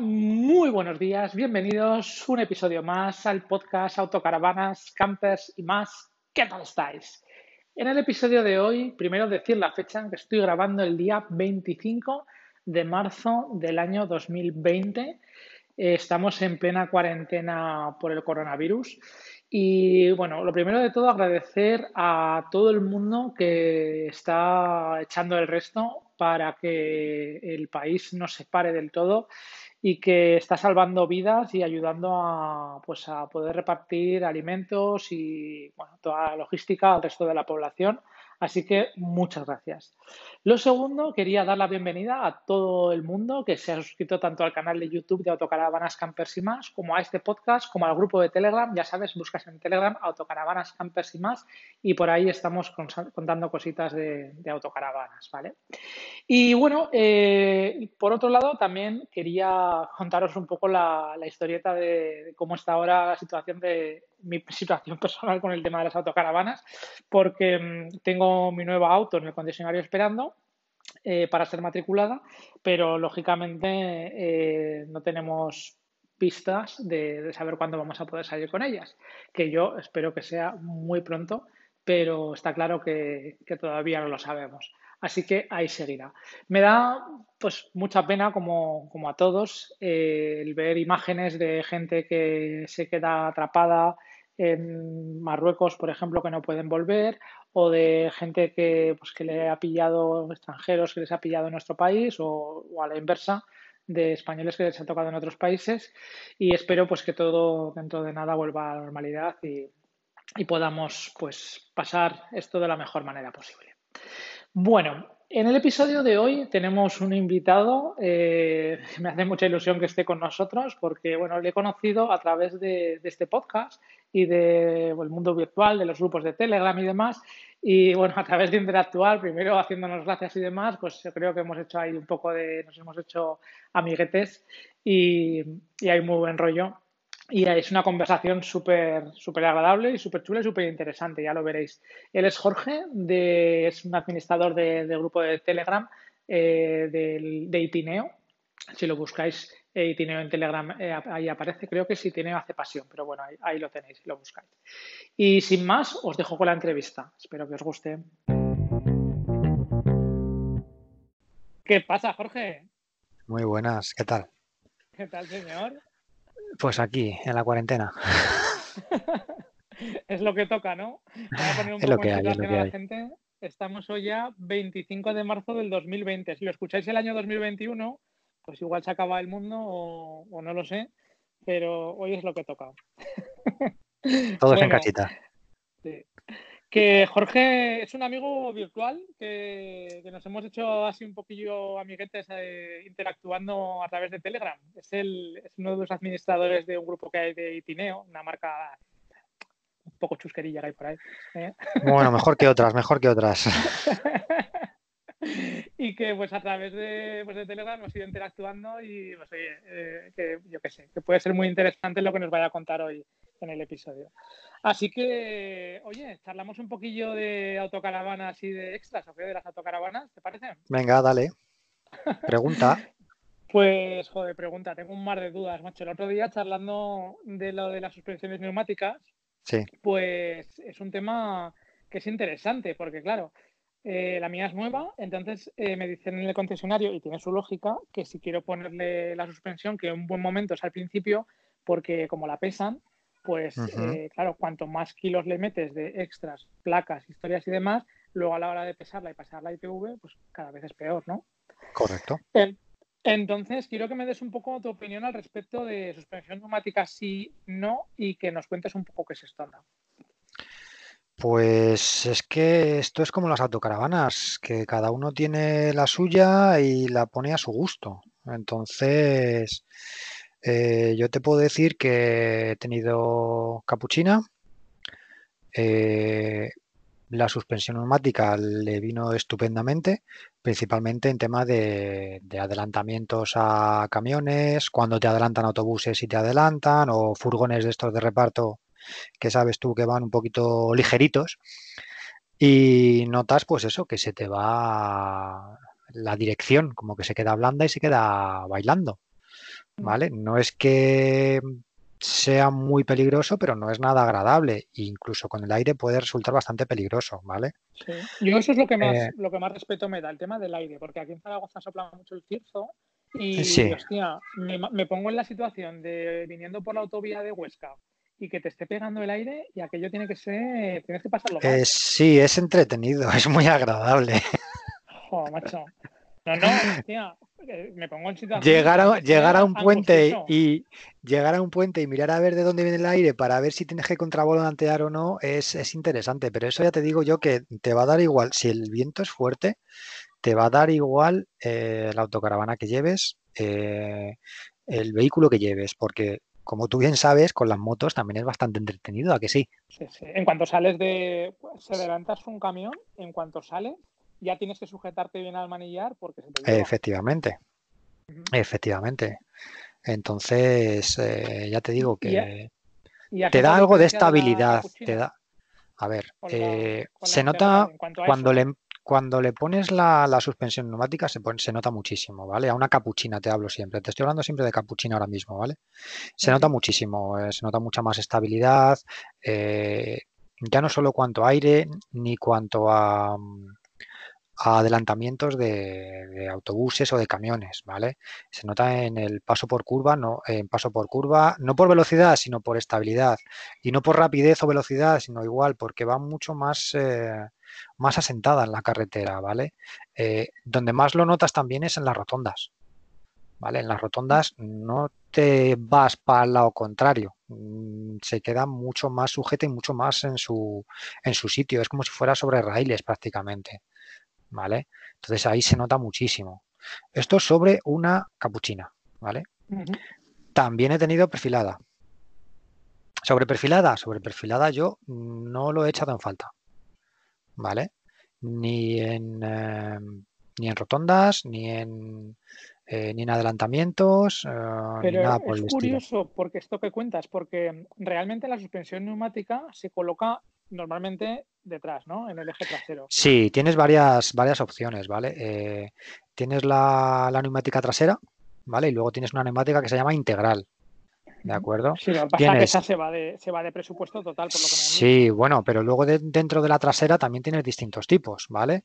Muy buenos días, bienvenidos un episodio más al podcast Autocaravanas, Campers y más. ¿Qué tal estáis? En el episodio de hoy, primero decir la fecha que estoy grabando el día 25 de marzo del año 2020. Eh, estamos en plena cuarentena por el coronavirus. Y bueno, lo primero de todo, agradecer a todo el mundo que está echando el resto para que el país no se pare del todo y que está salvando vidas y ayudando a, pues, a poder repartir alimentos y bueno, toda la logística al resto de la población. Así que muchas gracias. Lo segundo, quería dar la bienvenida a todo el mundo que se ha suscrito tanto al canal de YouTube de Autocaravanas Campers y más, como a este podcast, como al grupo de Telegram. Ya sabes, buscas en Telegram Autocaravanas Campers y más y por ahí estamos contando cositas de, autocaravanas, ¿vale? Y bueno, eh, por otro lado, también quería contaros un poco la, historieta de cómo está ahora la situación de mi situación personal con el tema de las autocaravanas, porque mm, tengo mi nuevo auto en el concesionario esperando eh, para ser matriculada, pero lógicamente eh, no tenemos pistas de, saber cuándo vamos a poder salir con ellas, que yo espero que sea muy pronto, pero está claro que, todavía no lo sabemos. Así que ahí seguirá. Me da pues mucha pena, como, como a todos, eh, el ver imágenes de gente que se queda atrapada en Marruecos, por ejemplo, que no pueden volver, o de gente que, pues, que le ha pillado extranjeros que les ha pillado en nuestro país, o, a la inversa, de españoles que les ha tocado en otros países. Y espero pues que todo dentro de nada vuelva a la normalidad y, y podamos pues pasar esto de la mejor manera posible. Bueno, en el episodio de hoy tenemos un invitado, eh, me hace mucha ilusión que esté con nosotros porque, bueno, le he conocido a través de, este podcast y del de, mundo virtual, de los grupos de Telegram y demás. Y, bueno, a través de interactuar, primero haciéndonos gracias y demás, pues yo creo que hemos hecho ahí un poco de, nos hemos hecho amiguetes y, y hay muy buen rollo. Y es una conversación súper súper agradable y súper chula y súper interesante, ya lo veréis. Él es Jorge, de, es un administrador del grupo de Telegram eh, de, Itineo. Si lo buscáis, eh, Itineo en Telegram, eh, ahí aparece. Creo que es Itineo hace pasión, pero bueno, ahí, lo tenéis, si lo buscáis. Y sin más, os dejo con la entrevista. Espero que os guste. ¿Qué pasa, Jorge? Muy buenas, ¿qué tal? ¿Qué tal, señor? Pues aquí, en la cuarentena. es lo que toca, ¿no? a poner un es lo que hay, es lo que hay. Gente. Estamos hoy ya 25 de marzo del 2020. Si lo escucháis el año 2021, pues igual se acaba el mundo o, no lo sé, pero hoy es lo que toca. Todos en casita. Sí que Jorge es un amigo virtual que, nos hemos hecho así un poquillo amiguetes eh, interactuando a través de Telegram. Es, el, es uno de los administradores de un grupo que hay de Itineo, una marca un poco chusquerilla que hay por ahí. ¿eh? Bueno, mejor que otras, mejor que otras. y que pues a través de, pues, de, Telegram hemos ido interactuando y pues oye, eh, que yo qué sé, que puede ser muy interesante lo que nos vaya a contar hoy en el episodio. Así que, oye, charlamos un poquillo de autocaravanas y de extras, ¿o qué? De las autocaravanas, ¿te parece? Venga, dale. Pregunta. pues, joder, pregunta, tengo un mar de dudas, macho. El otro día charlando de lo de las suspensiones neumáticas, sí. pues es un tema que es interesante, porque claro, eh, la mía es nueva, entonces eh, me dicen en el concesionario, y tiene su lógica, que si quiero ponerle la suspensión, que un buen momento es al principio, porque como la pesan, pues eh, claro, cuanto más kilos le metes de extras, placas, historias y demás, luego a la hora de pesarla y pasarla a ITV, pues cada vez es peor, ¿no? Correcto. Entonces, quiero que me des un poco tu opinión al respecto de suspensión neumática sí, no, y que nos cuentes un poco qué es esto. Pues es que esto es como las autocaravanas, que cada uno tiene la suya y la pone a su gusto. Entonces, eh, yo te puedo decir que he tenido capuchina. Eh, la suspensión neumática le vino estupendamente, principalmente en tema de, adelantamientos a camiones, cuando te adelantan autobuses y te adelantan, o furgones de estos de reparto que sabes tú que van un poquito ligeritos. Y notas, pues eso, que se te va la dirección, como que se queda blanda y se queda bailando. ¿vale? No es que sea muy peligroso, pero no es nada agradable. incluso con el aire puede resultar bastante peligroso, ¿vale? Sí. Yo eso es lo que más, eh, lo que más respeto me da, el tema del aire, porque aquí en Zaragoza sopla mucho el cirzo y, hostia, me, pongo en la situación de viniendo por la autovía de Huesca y que te esté pegando el aire y aquello tiene que ser, tienes que pasarlo. Eh, sí, es entretenido, es muy agradable. Joder, macho. No, no, hostia, me pongo en situación. Llegar a, llegar a un puente y llegar a un puente y mirar a ver de dónde viene el aire para ver si tienes que contravolantear o no es, es interesante. Pero eso ya te digo yo que te va a dar igual. Si el viento es fuerte, te va a dar igual eh, la autocaravana que lleves, eh, el vehículo que lleves, porque como tú bien sabes, con las motos también es bastante entretenido, ¿a que sí? Sí, sí. En cuanto sales de. Se adelantas un camión, en cuanto sales, ya tienes que sujetarte bien al manillar porque se te Efectivamente. Efectivamente. Entonces, eh, ya te digo que te da algo de estabilidad. te da, a ver, eh, se nota cuando le, cuando le pones la, suspensión neumática se, se nota muchísimo, ¿vale? A una capuchina te hablo siempre. Te estoy hablando siempre de capuchina ahora mismo, ¿vale? Se nota muchísimo, eh, se nota mucha más estabilidad, ya no solo cuanto a aire ni cuanto a, a adelantamientos de, autobuses o de camiones, ¿vale? Se nota en el paso por curva, no, en paso por curva, no por velocidad, sino por estabilidad. Y no por rapidez o velocidad, sino igual, porque va mucho más, eh, más asentada en la carretera, ¿vale? Eh, donde más lo notas también es en las rotondas. ¿Vale? En las rotondas no te vas para el lado contrario, mm, se queda mucho más sujeta y mucho más en su, en su sitio, es como si fuera sobre raíles prácticamente. ¿vale? Entonces ahí se nota muchísimo. Esto es sobre una capuchina, ¿vale? También he tenido perfilada. Sobre perfilada, sobre perfilada yo no lo he echado en falta, ¿vale? Ni en, eh, ni en rotondas, ni en, eh, ni en adelantamientos, eh, ni nada por es curioso porque esto que cuentas, porque realmente la suspensión neumática se coloca normalmente detrás, ¿no? En el eje trasero. Sí, tienes varias, varias opciones, ¿vale? Eh, tienes la, neumática trasera, ¿vale? Y luego tienes una neumática que se llama integral. ¿De acuerdo? Sí, lo que pasa que esa se va, de, se va de presupuesto total, por lo que me Sí, bueno, pero luego dentro de la trasera también tienes distintos tipos, ¿vale?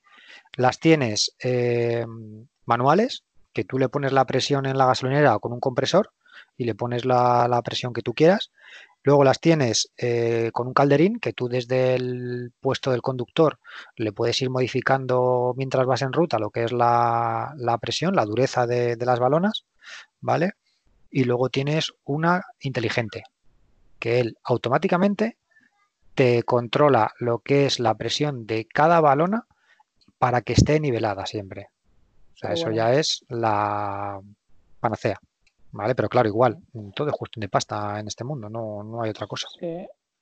Las tienes eh, manuales, que tú le pones la presión en la gasolinera con un compresor y le pones la, la presión que tú quieras. Luego las tienes eh, con un calderín que tú desde el puesto del conductor le puedes ir modificando mientras vas en ruta lo que es la, presión, la dureza de, las balonas, ¿vale? Y luego tienes una inteligente, que él automáticamente te controla lo que es la presión de cada balona para que esté nivelada siempre. O sea, eso ya es la panacea. ¿vale? Pero claro, igual, todo es cuestión de pasta en este mundo, no, no hay otra cosa.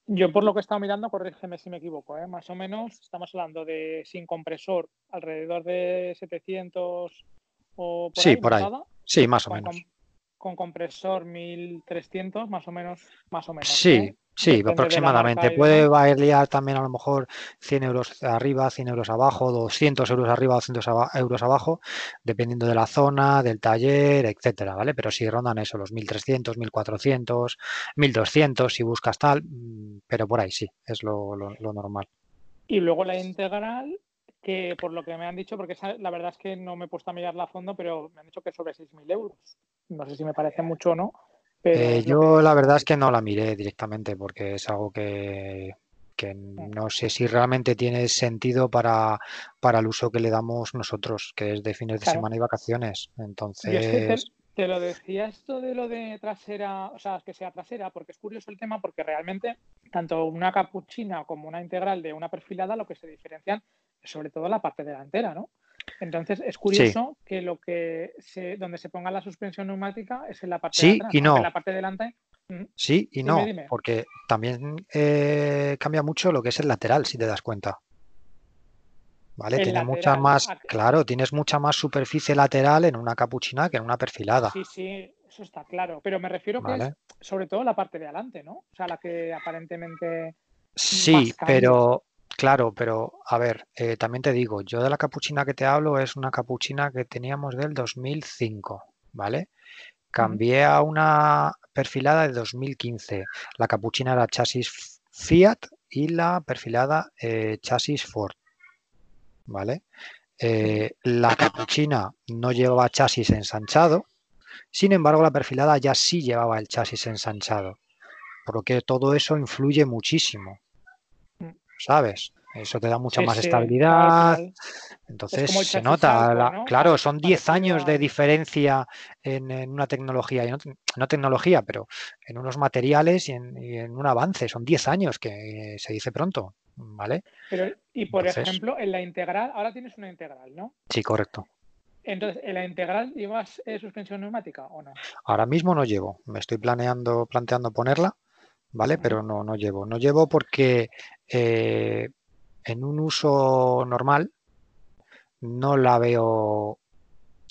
Yo por lo que he estado mirando, corrígeme si me equivoco, ¿eh? más o menos estamos hablando de sin compresor alrededor de 700 o por sí, por ahí. Sí, más o menos. Con, compresor 1300, más o menos, más o menos. Sí, Sí, aproximadamente. Puede variar también a lo mejor 100 euros arriba, 100 euros abajo, 200 euros arriba, 200 euros abajo, dependiendo de la zona, del taller, etcétera, ¿vale? Pero si rondan eso, los 1300, 1400, 1200 si buscas tal, mm, pero por ahí sí, es lo, normal. Y luego la integral, que por lo que me han dicho, porque la verdad es que no me he puesto a mirarla a fondo, pero me han dicho que es sobre 6.000 euros. No sé si me parece mucho o no eh, yo la verdad es que no la miré directamente porque es algo que, no sé si realmente tiene sentido para, para, el uso que le damos nosotros, que es de fines de semana y vacaciones. Entonces... te, lo decía esto de lo de trasera, o sea, que sea trasera, porque es curioso el tema, porque realmente tanto una capuchina como una integral de una perfilada lo que se diferencian es sobre todo la parte delantera, ¿no? Entonces es curioso que lo que se, donde se ponga la suspensión neumática es en la parte sí y no. en la parte delante. Sí y no, porque también eh, cambia mucho lo que es el lateral, si te das cuenta. ¿Vale? Tiene mucha más, claro, tienes mucha más superficie lateral en una capuchina que en una perfilada. Sí, sí, eso está claro. Pero me refiero que es sobre todo la parte de adelante, ¿no? O sea, la que aparentemente. Sí, pero Claro, pero a ver, eh, también te digo, yo de la capuchina que te hablo es una capuchina que teníamos del 2005, ¿vale? cambié a una perfilada de 2015. La capuchina era chasis Fiat y la perfilada eh, chasis Ford. ¿Vale? Eh, la capuchina no llevaba chasis ensanchado, sin embargo la perfilada ya sí llevaba el chasis ensanchado, por lo que todo eso influye muchísimo. ¿Sabes? Eso te da mucha más estabilidad. Entonces se nota, claro, son 10 años de diferencia en, una tecnología, y no, tecnología, pero en unos materiales y en, un avance. Son 10 años que se dice pronto, ¿vale? Pero, y por ejemplo, en la integral, ahora tienes una integral, ¿no? Sí, correcto. Entonces, ¿en la integral llevas eh, suspensión neumática o no? Ahora mismo no llevo. Me estoy planeando, planteando ponerla, ¿vale? Pero no, no llevo. No llevo porque eh, en un uso normal no la veo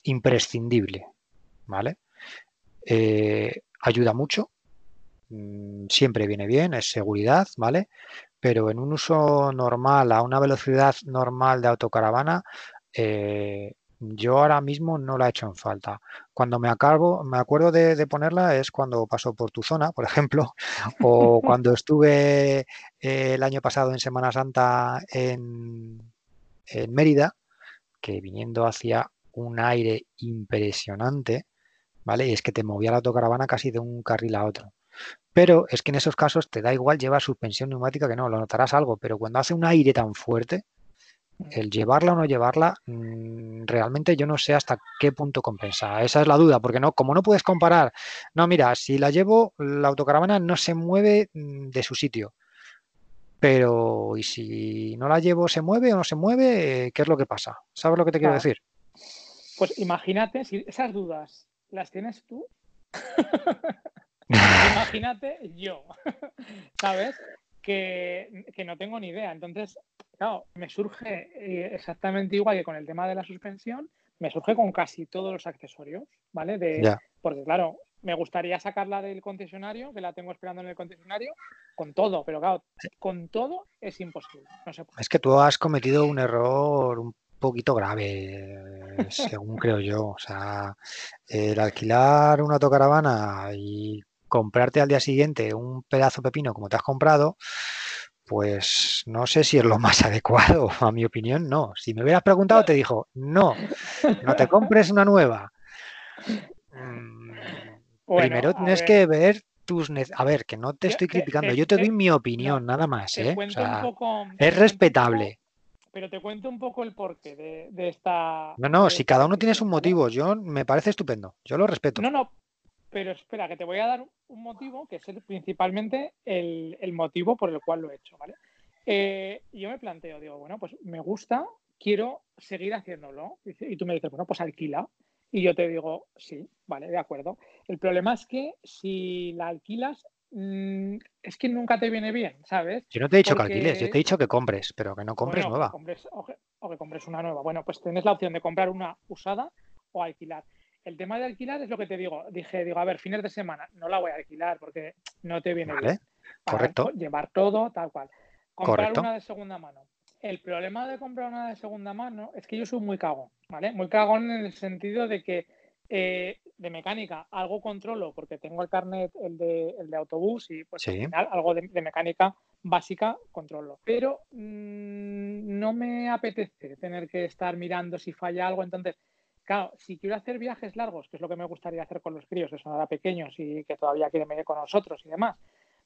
imprescindible, ¿vale? Eh, ayuda mucho, mm, siempre viene bien, es seguridad, ¿vale? Pero en un uso normal, a una velocidad normal de autocaravana, eh, yo ahora mismo no la he hecho en falta. Cuando me acabo, me acuerdo de, ponerla es cuando paso por tu zona, por ejemplo, o cuando estuve eh, el año pasado en Semana Santa en, en Mérida, que viniendo hacia un aire impresionante, ¿vale? Y es que te movía la autocaravana casi de un carril a otro. Pero es que en esos casos te da igual llevar suspensión neumática que no, lo notarás algo, pero cuando hace un aire tan fuerte, el llevarla o no llevarla, mm, realmente yo no sé hasta qué punto compensa. Esa es la duda, porque no, como no puedes comparar, no, mira, si la llevo, la autocaravana no se mueve mm, de su sitio. Pero, ¿y si no la llevo, se mueve o no se mueve? ¿Qué es lo que pasa? ¿Sabes lo que te quiero decir? Pues imagínate, si esas dudas las tienes tú, imagínate yo, ¿sabes? Que, que no tengo ni idea. Entonces, Claro, me surge eh, exactamente igual que con el tema de la suspensión, me surge con casi todos los accesorios, ¿vale? De, Porque claro, me gustaría sacarla del concesionario, que la tengo esperando en el concesionario, con todo, pero claro, con todo es imposible. es que tú has cometido un error un poquito grave, según creo yo. O sea, el alquilar una autocaravana y comprarte al día siguiente un pedazo pepino como te has comprado, pues no sé si es lo más adecuado, a mi opinión, no. Si me hubieras preguntado, te dijo, no, no te compres una nueva. Mm, primero tienes que ver tus... A ver, que no te estoy criticando, yo te doy mi opinión, nada más, ¿eh? es respetable. pero te cuento un poco el porqué de, de esta... No, no, si cada uno tiene un motivo, yo me parece estupendo, yo lo respeto. No, no, pero espera, que te voy a dar un motivo que es principalmente el, motivo por el cual lo he hecho, ¿vale? Eh, yo me planteo, digo, bueno, pues me gusta, quiero seguir haciéndolo. Y tú me dices, bueno, pues alquila. Y yo te digo, sí, vale, de acuerdo. El problema es que si la alquilas, mm, es que nunca te viene bien, ¿sabes? Yo no te he dicho que alquiles, yo te he dicho que compres, pero que no compres nueva. o, que, o que compres una nueva. Bueno, pues tienes la opción de comprar una usada o alquilar. El tema de alquilar es lo que te digo. Dije, digo, a ver, fines de semana, no la voy a alquilar porque no te viene bien. Correcto. Llevar todo, tal cual. Comprar una de segunda mano. El problema de comprar una de segunda mano es que yo soy muy cagón, ¿vale? Muy cagón en el sentido de que eh, de mecánica algo controlo porque tengo el carnet, el de, el de autobús y pues al final algo de, mecánica básica controlo. Pero mm, no me apetece tener que estar mirando si falla algo. Entonces, Claro, si quiero hacer viajes largos, que es lo que me gustaría hacer con los críos, que son ahora pequeños y que todavía quieren venir con nosotros y demás,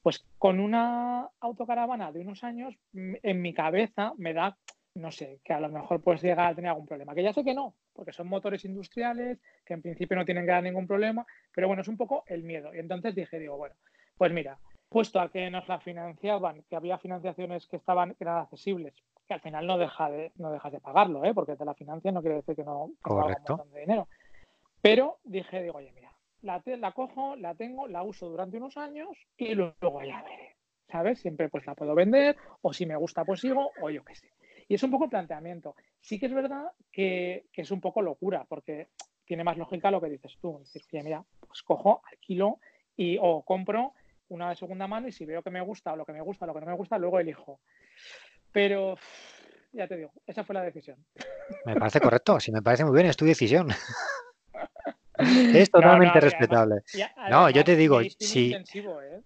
pues con una autocaravana de unos años, en mi cabeza me da, no sé, que a lo mejor puedes llegar a tener algún problema. Que ya sé que no, porque son motores industriales, que en principio no tienen que dar ningún problema, pero bueno, es un poco el miedo. Y entonces dije, digo, bueno, pues mira, puesto a que nos la financiaban, que había financiaciones que estaban que eran accesibles que al final no, deja de, no dejas de pagarlo, ¿eh? porque te la financia no quiere decir que no que un montón de dinero. Pero dije, digo, oye, mira, la, la cojo, la tengo, la uso durante unos años y luego ya veré. ¿Sabes? Siempre pues la puedo vender, o si me gusta, pues sigo, o yo qué sé. Y es un poco el planteamiento. Sí que es verdad que, que es un poco locura, porque tiene más lógica lo que dices tú. Decir, oye, mira, pues cojo, alquilo y o compro una de segunda mano y si veo que me gusta o lo que me gusta o lo que no me gusta, luego elijo. Pero ya te digo, esa fue la decisión. Me parece correcto, si me parece muy bien, es tu decisión. Es totalmente respetable. no, yo te digo, si, ¿eh?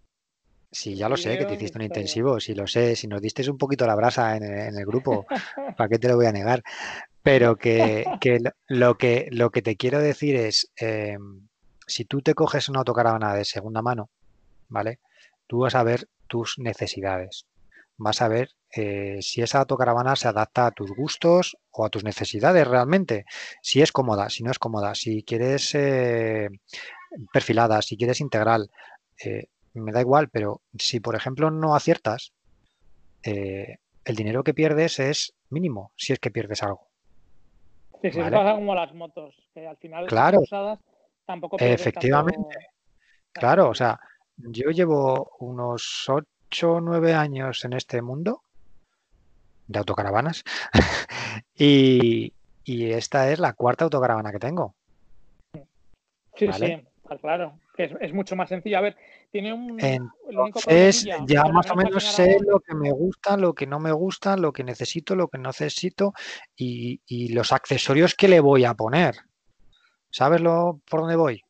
Sí, ya lo sé que te hiciste un intensivo, sí lo sé, si nos diste un poquito la brasa en el, grupo, ¿para qué te lo voy a negar? Pero que, lo, que lo que te quiero decir es, em, si tú te coges una autocaravana de segunda mano, ¿vale? Tú vas a ver tus necesidades, vas a ver eh, si esa autocaravana se adapta a tus gustos o a tus necesidades realmente, si es cómoda, si no es cómoda, si quieres eh, perfilada, si quieres integral. Eh, me da igual, pero si por ejemplo no aciertas, el dinero que pierdes es mínimo, si es que pierdes algo. Sí, sí, pasa como las motos, que al final claro. usadas tampoco Efectivamente. Claro, o sea, yo llevo unos 8 o 9 años en este mundo de autocaravanas y, esta es la cuarta autocaravana que tengo. Sí, sí, claro. Es, es, mucho más sencillo. A ver, tiene un. Entonces, ya más o menos sé lo que me gusta, lo que no me gusta, lo que necesito, lo que no necesito y, los accesorios que le voy a poner. ¿Sabes lo, por dónde voy?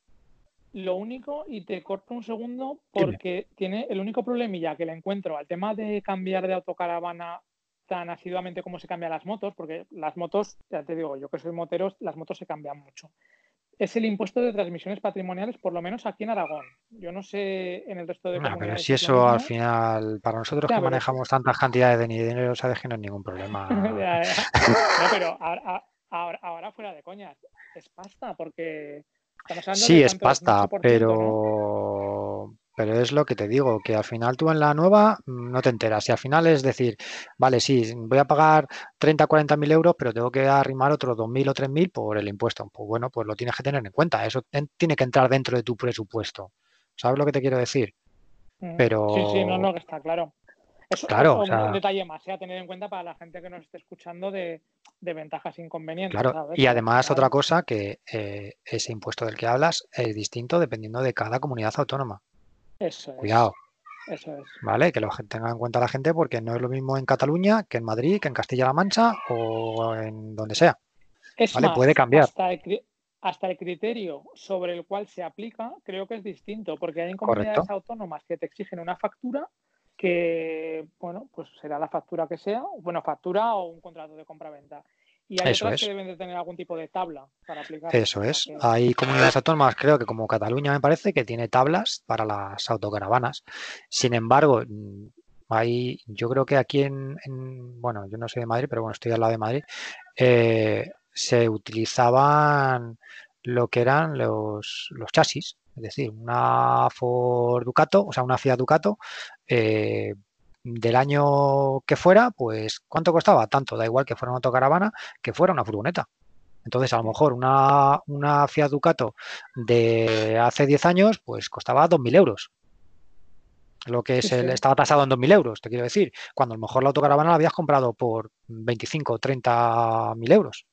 Lo único, y te corto un segundo, porque tiene el único problemilla que le encuentro al tema de cambiar de autocaravana tan asiduamente como se cambian las motos, porque las motos, ya te digo, yo que soy motero, las motos se cambian mucho. Es el impuesto de transmisiones patrimoniales, por lo menos aquí en Aragón. Yo no sé en el resto de no, pero si eso al final, para nosotros que manejamos tantas cantidades de dinero, sabes que no es ningún problema. no, pero ahora, fuera de coñas, es pasta, porque Sí, es pasta, pero pero es lo que te digo, que al final tú en la nueva mm, no te enteras. Y al final es decir, vale, sí, voy a pagar 30, 40 mil euros, pero tengo que arrimar otros 2.000 o 3.000 por el impuesto. Pues bueno, pues lo tienes que tener en cuenta. Eso tiene que entrar dentro de tu presupuesto. ¿Sabes lo que te quiero decir? Mm, pero... Sí, sí, no, no, está claro. Eso, claro, es un detalle más, ¿eh? a tener en cuenta para la gente que nos esté escuchando de, ventajas e inconvenientes. Claro, y además otra cosa que eh, ese impuesto del que hablas es distinto dependiendo de cada comunidad autónoma. Eso Cuidado. Eso es. ¿Vale? Que lo tenga en cuenta la gente porque no es lo mismo en Cataluña que en Madrid, que en Castilla-La Mancha o en donde sea. ¿Vale? Puede cambiar. Hasta el, criterio sobre el cual se aplica creo que es distinto porque hay comunidades autónomas que te exigen una factura que, bueno, pues será la factura que sea, bueno, factura o un contrato de compra-venta. Y hay Eso otras que deben de tener algún tipo de tabla para aplicar. Eso es. Hay comunidades autónomas, creo que como Cataluña me parece, que tiene tablas para las autocaravanas. Sin embargo, mm, hay, yo creo que aquí en, bueno, yo no soy de Madrid, pero bueno, estoy al lado de Madrid, eh, se utilizaban lo que eran los, los chasis, es decir, una Ford Ducato, o sea, una Fiat Ducato, eh, del año que fuera, pues ¿cuánto costaba? Tanto, da igual que fuera una autocaravana que fuera una furgoneta. Entonces, a lo mejor una, una Fiat Ducato de hace 10 años, pues costaba 2.000 euros. Lo que se le estaba tasado en 2.000 euros, te quiero decir. Cuando a lo mejor la autocaravana la habías comprado por 25 o 30.000 euros.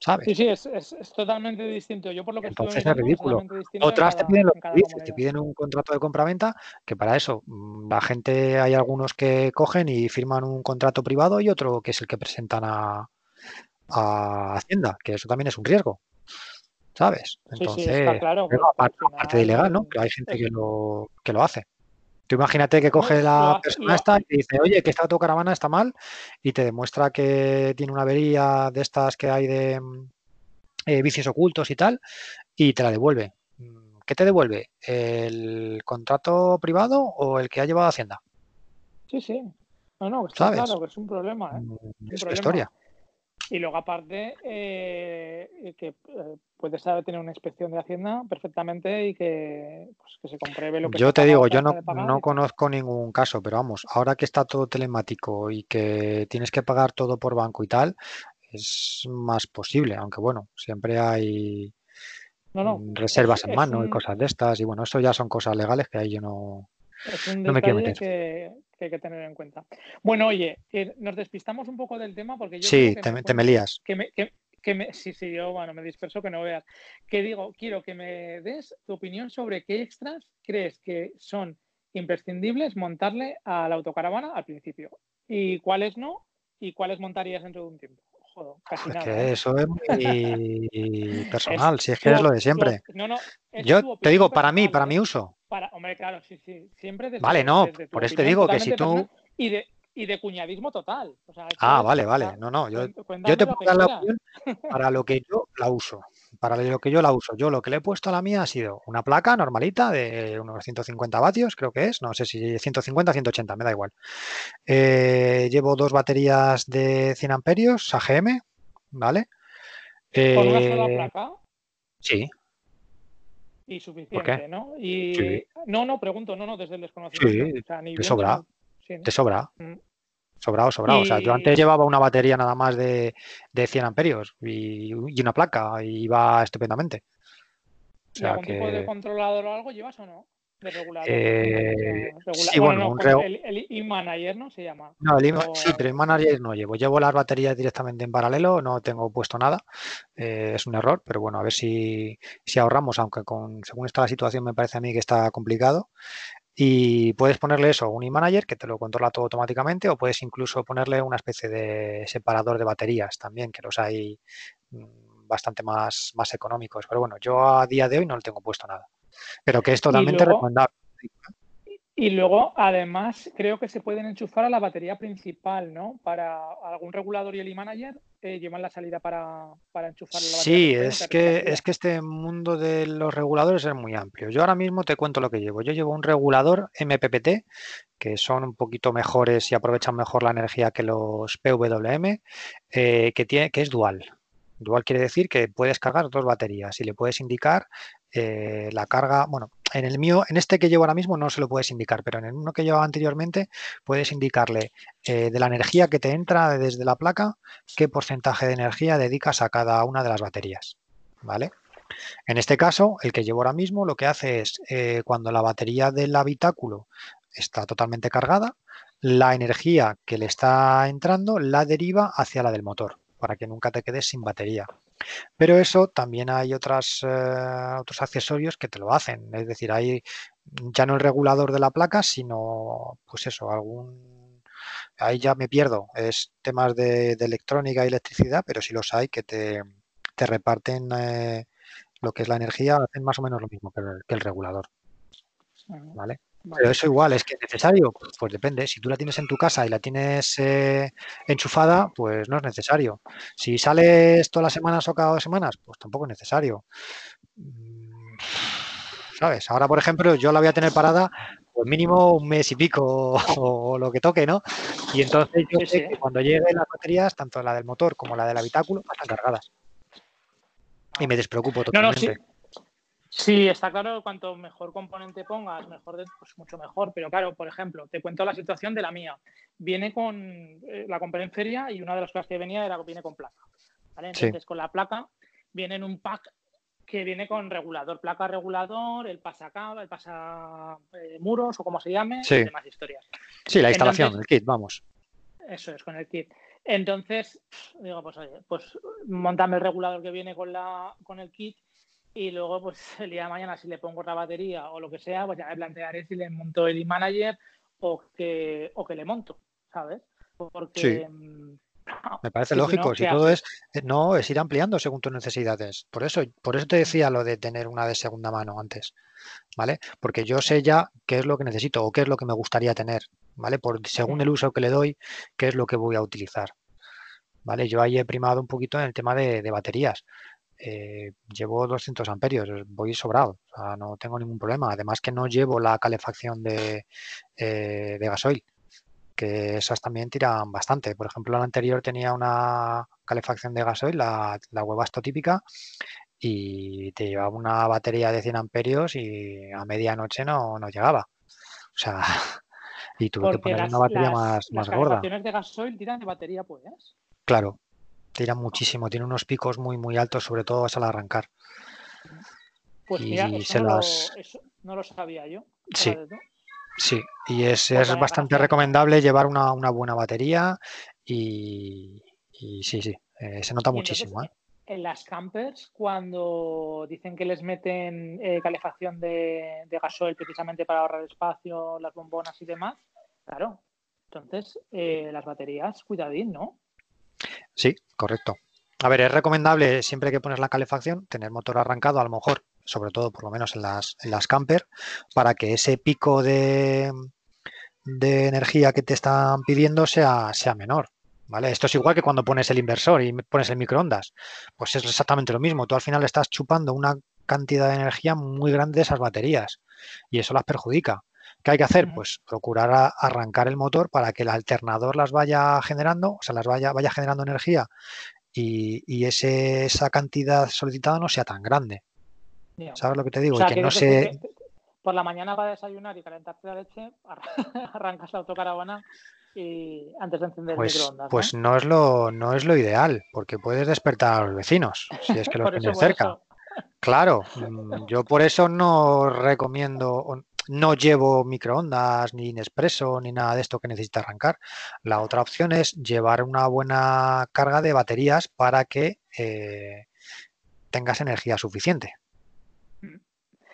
¿Sabes? Sí, sí, es, es, totalmente distinto. Yo por lo que Entonces es ridículo. Otras te piden lo que dices, te piden un contrato de compraventa, que para eso mm, la gente, hay algunos que cogen y firman un contrato privado y otro que es el que presentan a, a Hacienda, que eso también es un riesgo. ¿Sabes? Entonces, sí, sí, claro, aparte, de ilegal, ¿no? Pero hay gente que lo, que lo hace. Tú imagínate que coge la persona esta y te dice, oye, que esta autocaravana está mal y te demuestra que tiene una avería de estas que hay de mm, eh, vicios ocultos y tal y te la devuelve. Mm, ¿Qué te devuelve? ¿El contrato privado o el que ha llevado Hacienda? Sí, sí. No, no, está claro que es un problema. ¿eh? Mm, es una historia. Y luego, aparte, eh, que eh, puedes tener una inspección de Hacienda perfectamente y que, pues, se compruebe lo que Yo te digo, yo no, no conozco ningún caso, pero vamos, ahora que está todo telemático y que tienes que pagar todo por banco y tal, es más posible, aunque bueno, siempre hay reservas en mano y cosas de estas, y bueno, eso ya son cosas legales que ahí yo no, es un detalle que, hay que tener en cuenta. Bueno, oye, eh, nos despistamos un poco del tema porque yo. Sí, te, me, lías. Que me, que, me, sí, sí, yo bueno, me disperso que no veas. Que digo, quiero que me des tu opinión sobre qué extras crees que son imprescindibles montarle a la autocaravana al principio y cuáles no y cuáles montarías dentro de un tiempo. jodo, casi nada. que ¿eh? eso es muy personal, si es que tu es lo de siempre. no, no, es Yo te digo, para mí, para ¿eh? mi uso. Para, hombre, claro, sí, sí. Siempre desde, Vale, no, desde por eso te digo que si tú... y de, y de cuñadismo total. O sea, Ah, vale, o vale. No, no, yo, te puedo dar la opinión para lo que yo la uso. Para lo que yo la uso. Yo lo que le he puesto a la mía ha sido una placa normalita de unos 150 vatios, creo que es. No sé si 150 180, me da igual. Eh, llevo dos baterías de 100 amperios AGM, ¿vale? Con una sola Eh, placa sí, y suficiente, ¿no? Y Sí. no, no, pregunto, no, no, desde el desconocimiento. Sí, o sea, ni te sobra. ni- sí, ¿no? te sobra. Mm. Sobrado, sobrado. O sea, yo Y- antes llevaba una batería nada más de, de 100 amperios y, y una placa y iba estupendamente. O ¿Y sea algún tipo de controlador o algo llevas o no? De regulador. Eh, sí, bueno, no, reo- el, el e-manager, ¿no? Se llama. No, el O- sí, pero el manager no llevo. Llevo las baterías directamente en paralelo, no tengo puesto nada. Eh, es un error, pero bueno, a ver si, si ahorramos, aunque con según está la situación me parece a mí que está complicado. Y puedes ponerle eso, un e-manager que te lo controla todo automáticamente, o puedes incluso ponerle una especie de separador de baterías también, que los hay mm, bastante más, más económicos. Pero bueno, yo a día de hoy no le tengo puesto nada. Pero que es totalmente luego- recomendable. Y luego, además, creo que se pueden enchufar a la batería principal, ¿no? Para algún regulador y el e-manager eh, llevan la salida para, para enchufar la batería Sí, es que, es que este mundo de los reguladores es muy amplio. Yo ahora mismo te cuento lo que llevo. Yo llevo un regulador MPPT, que son un poquito mejores y aprovechan mejor la energía que los PWM, eh, que, tiene, que es dual. Dual quiere decir que puedes cargar dos baterías y le puedes indicar eh, la carga. Bueno, en el mío, en este que llevo ahora mismo no se lo puedes indicar, pero en el uno que llevaba anteriormente puedes indicarle eh, de la energía que te entra desde la placa qué porcentaje de energía dedicas a cada una de las baterías. ¿Vale? En este caso, el que llevo ahora mismo lo que hace es, eh, cuando la batería del habitáculo está totalmente cargada, la energía que le está entrando la deriva hacia la del motor, para que nunca te quedes sin batería. Pero eso también hay otras, eh, otros accesorios que te lo hacen. Es decir, hay ya no el regulador de la placa, sino, pues eso, algún... Ahí ya me pierdo. Es temas de, de electrónica y electricidad, pero sí los hay que te, te reparten eh, lo que es la energía, hacen más o menos lo mismo que el, que el regulador. ¿vale? Pero eso igual, es que es necesario, pues depende. Si tú la tienes en tu casa y la tienes eh, enchufada, pues no es necesario. Si sales todas las semanas o cada dos semanas, pues tampoco es necesario. Mm, ¿Sabes? Ahora, por ejemplo, yo la voy a tener parada pues mínimo un mes y pico o, o lo que toque, ¿no? Y entonces yo Sí, sé sí. que cuando lleguen las baterías, tanto la del motor como la del habitáculo, están cargadas. Y me despreocupo No, no, sí. Sí, está claro que cuanto mejor componente pongas, mejor de- pues mucho mejor. Pero claro, por ejemplo, te cuento la situación de la mía. Viene con eh, la compré en feria y una de las cosas que venía era que viene con placa. ¿vale? Sí. Entonces, con la placa viene en un pack que viene con regulador, placa regulador, el pasacaba, el pasa eh, muros o como se llame, Sí. y demás historias. Sí, la instalación, Entonces- el kit, vamos. Eso es, con el kit. Entonces, digo, pues oye, pues montame el regulador que viene con, la, con el kit y luego, pues el día de mañana, si le pongo la batería o lo que sea, pues ya me plantearé si le monto el e-manager o que, o que le monto, ¿sabes? Porque. Sí. mm, Me parece si lógico. no, si ¿qué todo es, eh, no, es ir ampliando según tus necesidades. Por eso, por eso te decía lo de tener una de segunda mano antes, ¿vale? Porque yo sé ya qué es lo que necesito o qué es lo que me gustaría tener, ¿vale? Por según Mm. el uso que le doy, qué es lo que voy a utilizar, ¿vale? Yo ahí he primado un poquito en el tema de, de baterías. Eh, llevo 200 amperios, voy sobrado, o sea, no tengo ningún problema. Además que no llevo la calefacción de, eh, de gasoil que esas también tiran bastante. Por ejemplo, la anterior tenía una calefacción de gasoil, la, la Webasto típica, y te llevaba una batería de 100 amperios y a medianoche no, no llegaba. O sea, y tuve que Porque poner las, una batería las- más, las más gorda. calefacciones de gasoil tiran de batería, pues. Claro, tira muchísimo, tiene unos picos muy, muy altos, sobre todo al arrancar. Pues Y mira, eso se no, las- lo, eso no lo sabía yo. Sí. Sí, y es, Porque es bastante recomendable llevar una, una buena batería y, y sí, sí, eh, se nota entonces, muchísimo. ¿eh? En las campers, cuando dicen que les meten eh, calefacción de, de gasoil precisamente para ahorrar espacio, las bombonas y demás, claro. Entonces, las baterías, cuidadín, ¿no? Sí, correcto. A ver, es recomendable siempre que pones la calefacción tener motor arrancado, a lo mejor, sobre todo por lo menos en las, en las camper, para que ese pico de, de energía que te están pidiendo sea, sea menor. ¿Vale? Esto es igual que cuando pones el inversor y pones el microondas. Pues es exactamente lo mismo. Tú al final estás chupando una cantidad de energía muy grande de esas baterías y eso las perjudica. ¿Qué hay que hacer? Pues procurar arrancar el motor para que el alternador las vaya generando, o sea, las vaya, vaya generando energía y, ese, esa cantidad solicitada no sea tan grande. ¿Sabes lo que te digo? y que no se... Por la mañana para desayunar y calentarte la leche, arrancas la autocaravana y antes de encender pues, el microondas. Pues ¿no? es lo no es lo ideal, porque puedes despertar a los vecinos, si es que los tienes cerca. Claro, mm, yo por eso no recomiendo, no llevo microondas, ni Nespresso, ni nada de esto que necesita arrancar. La otra opción es llevar una buena carga de baterías para que eh, tengas energía suficiente. Mm.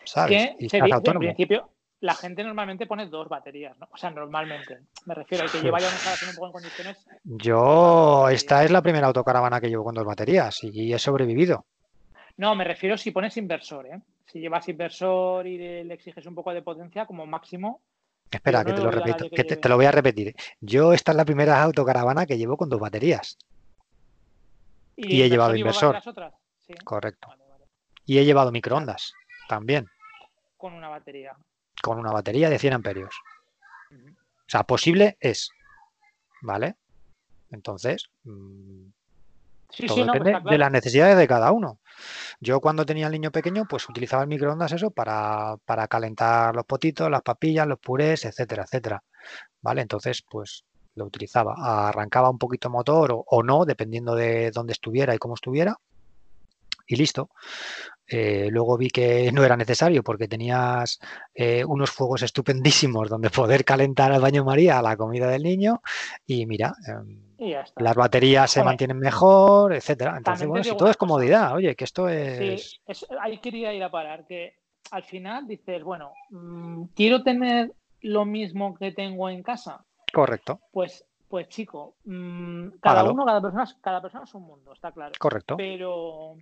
¿Sabes? y sería, en principio, la gente normalmente pone dos baterías, ¿no? O sea, normalmente. Me refiero a que lleva ya una instalación un poco en condiciones. Yo, esta es la primera autocaravana que llevo con dos baterías y he sobrevivido. No, me refiero si pones inversor, ¿eh? Si llevas inversor y le exiges un poco de potencia como máximo. Espera, que te lo repito, que, te, lo voy a repetir. Yo esta es la primera autocaravana que llevo con dos baterías. Y, he llevado inversor. Otras? Correcto. Y he llevado microondas también. Con una batería. Con una batería de 100 amperios. O sea, posible es. ¿Vale? Entonces, todo depende de las necesidades de cada uno. Yo cuando tenía el niño pequeño, pues utilizaba el microondas eso para, para calentar los potitos, las papillas, los purés, etcétera, etcétera. ¿Vale? Entonces, pues lo utilizaba. Arrancaba un poquito motor o, o, no, dependiendo de dónde estuviera y cómo estuviera. Y listo. Eh, luego vi que no era necesario porque tenías eh, unos fuegos estupendísimos donde poder calentar al baño María la comida del niño y mira, las baterías se mantienen mejor, etcétera. Entonces, bueno, si todo es comodidad, oye, que esto es... Sí, ahí quería ir a parar, que al final dices, bueno, mm, quiero tener lo mismo que tengo en casa. Correcto. Pues pues chico, mm, cada uno, cada persona, cada persona es un mundo, está claro. Correcto. Pero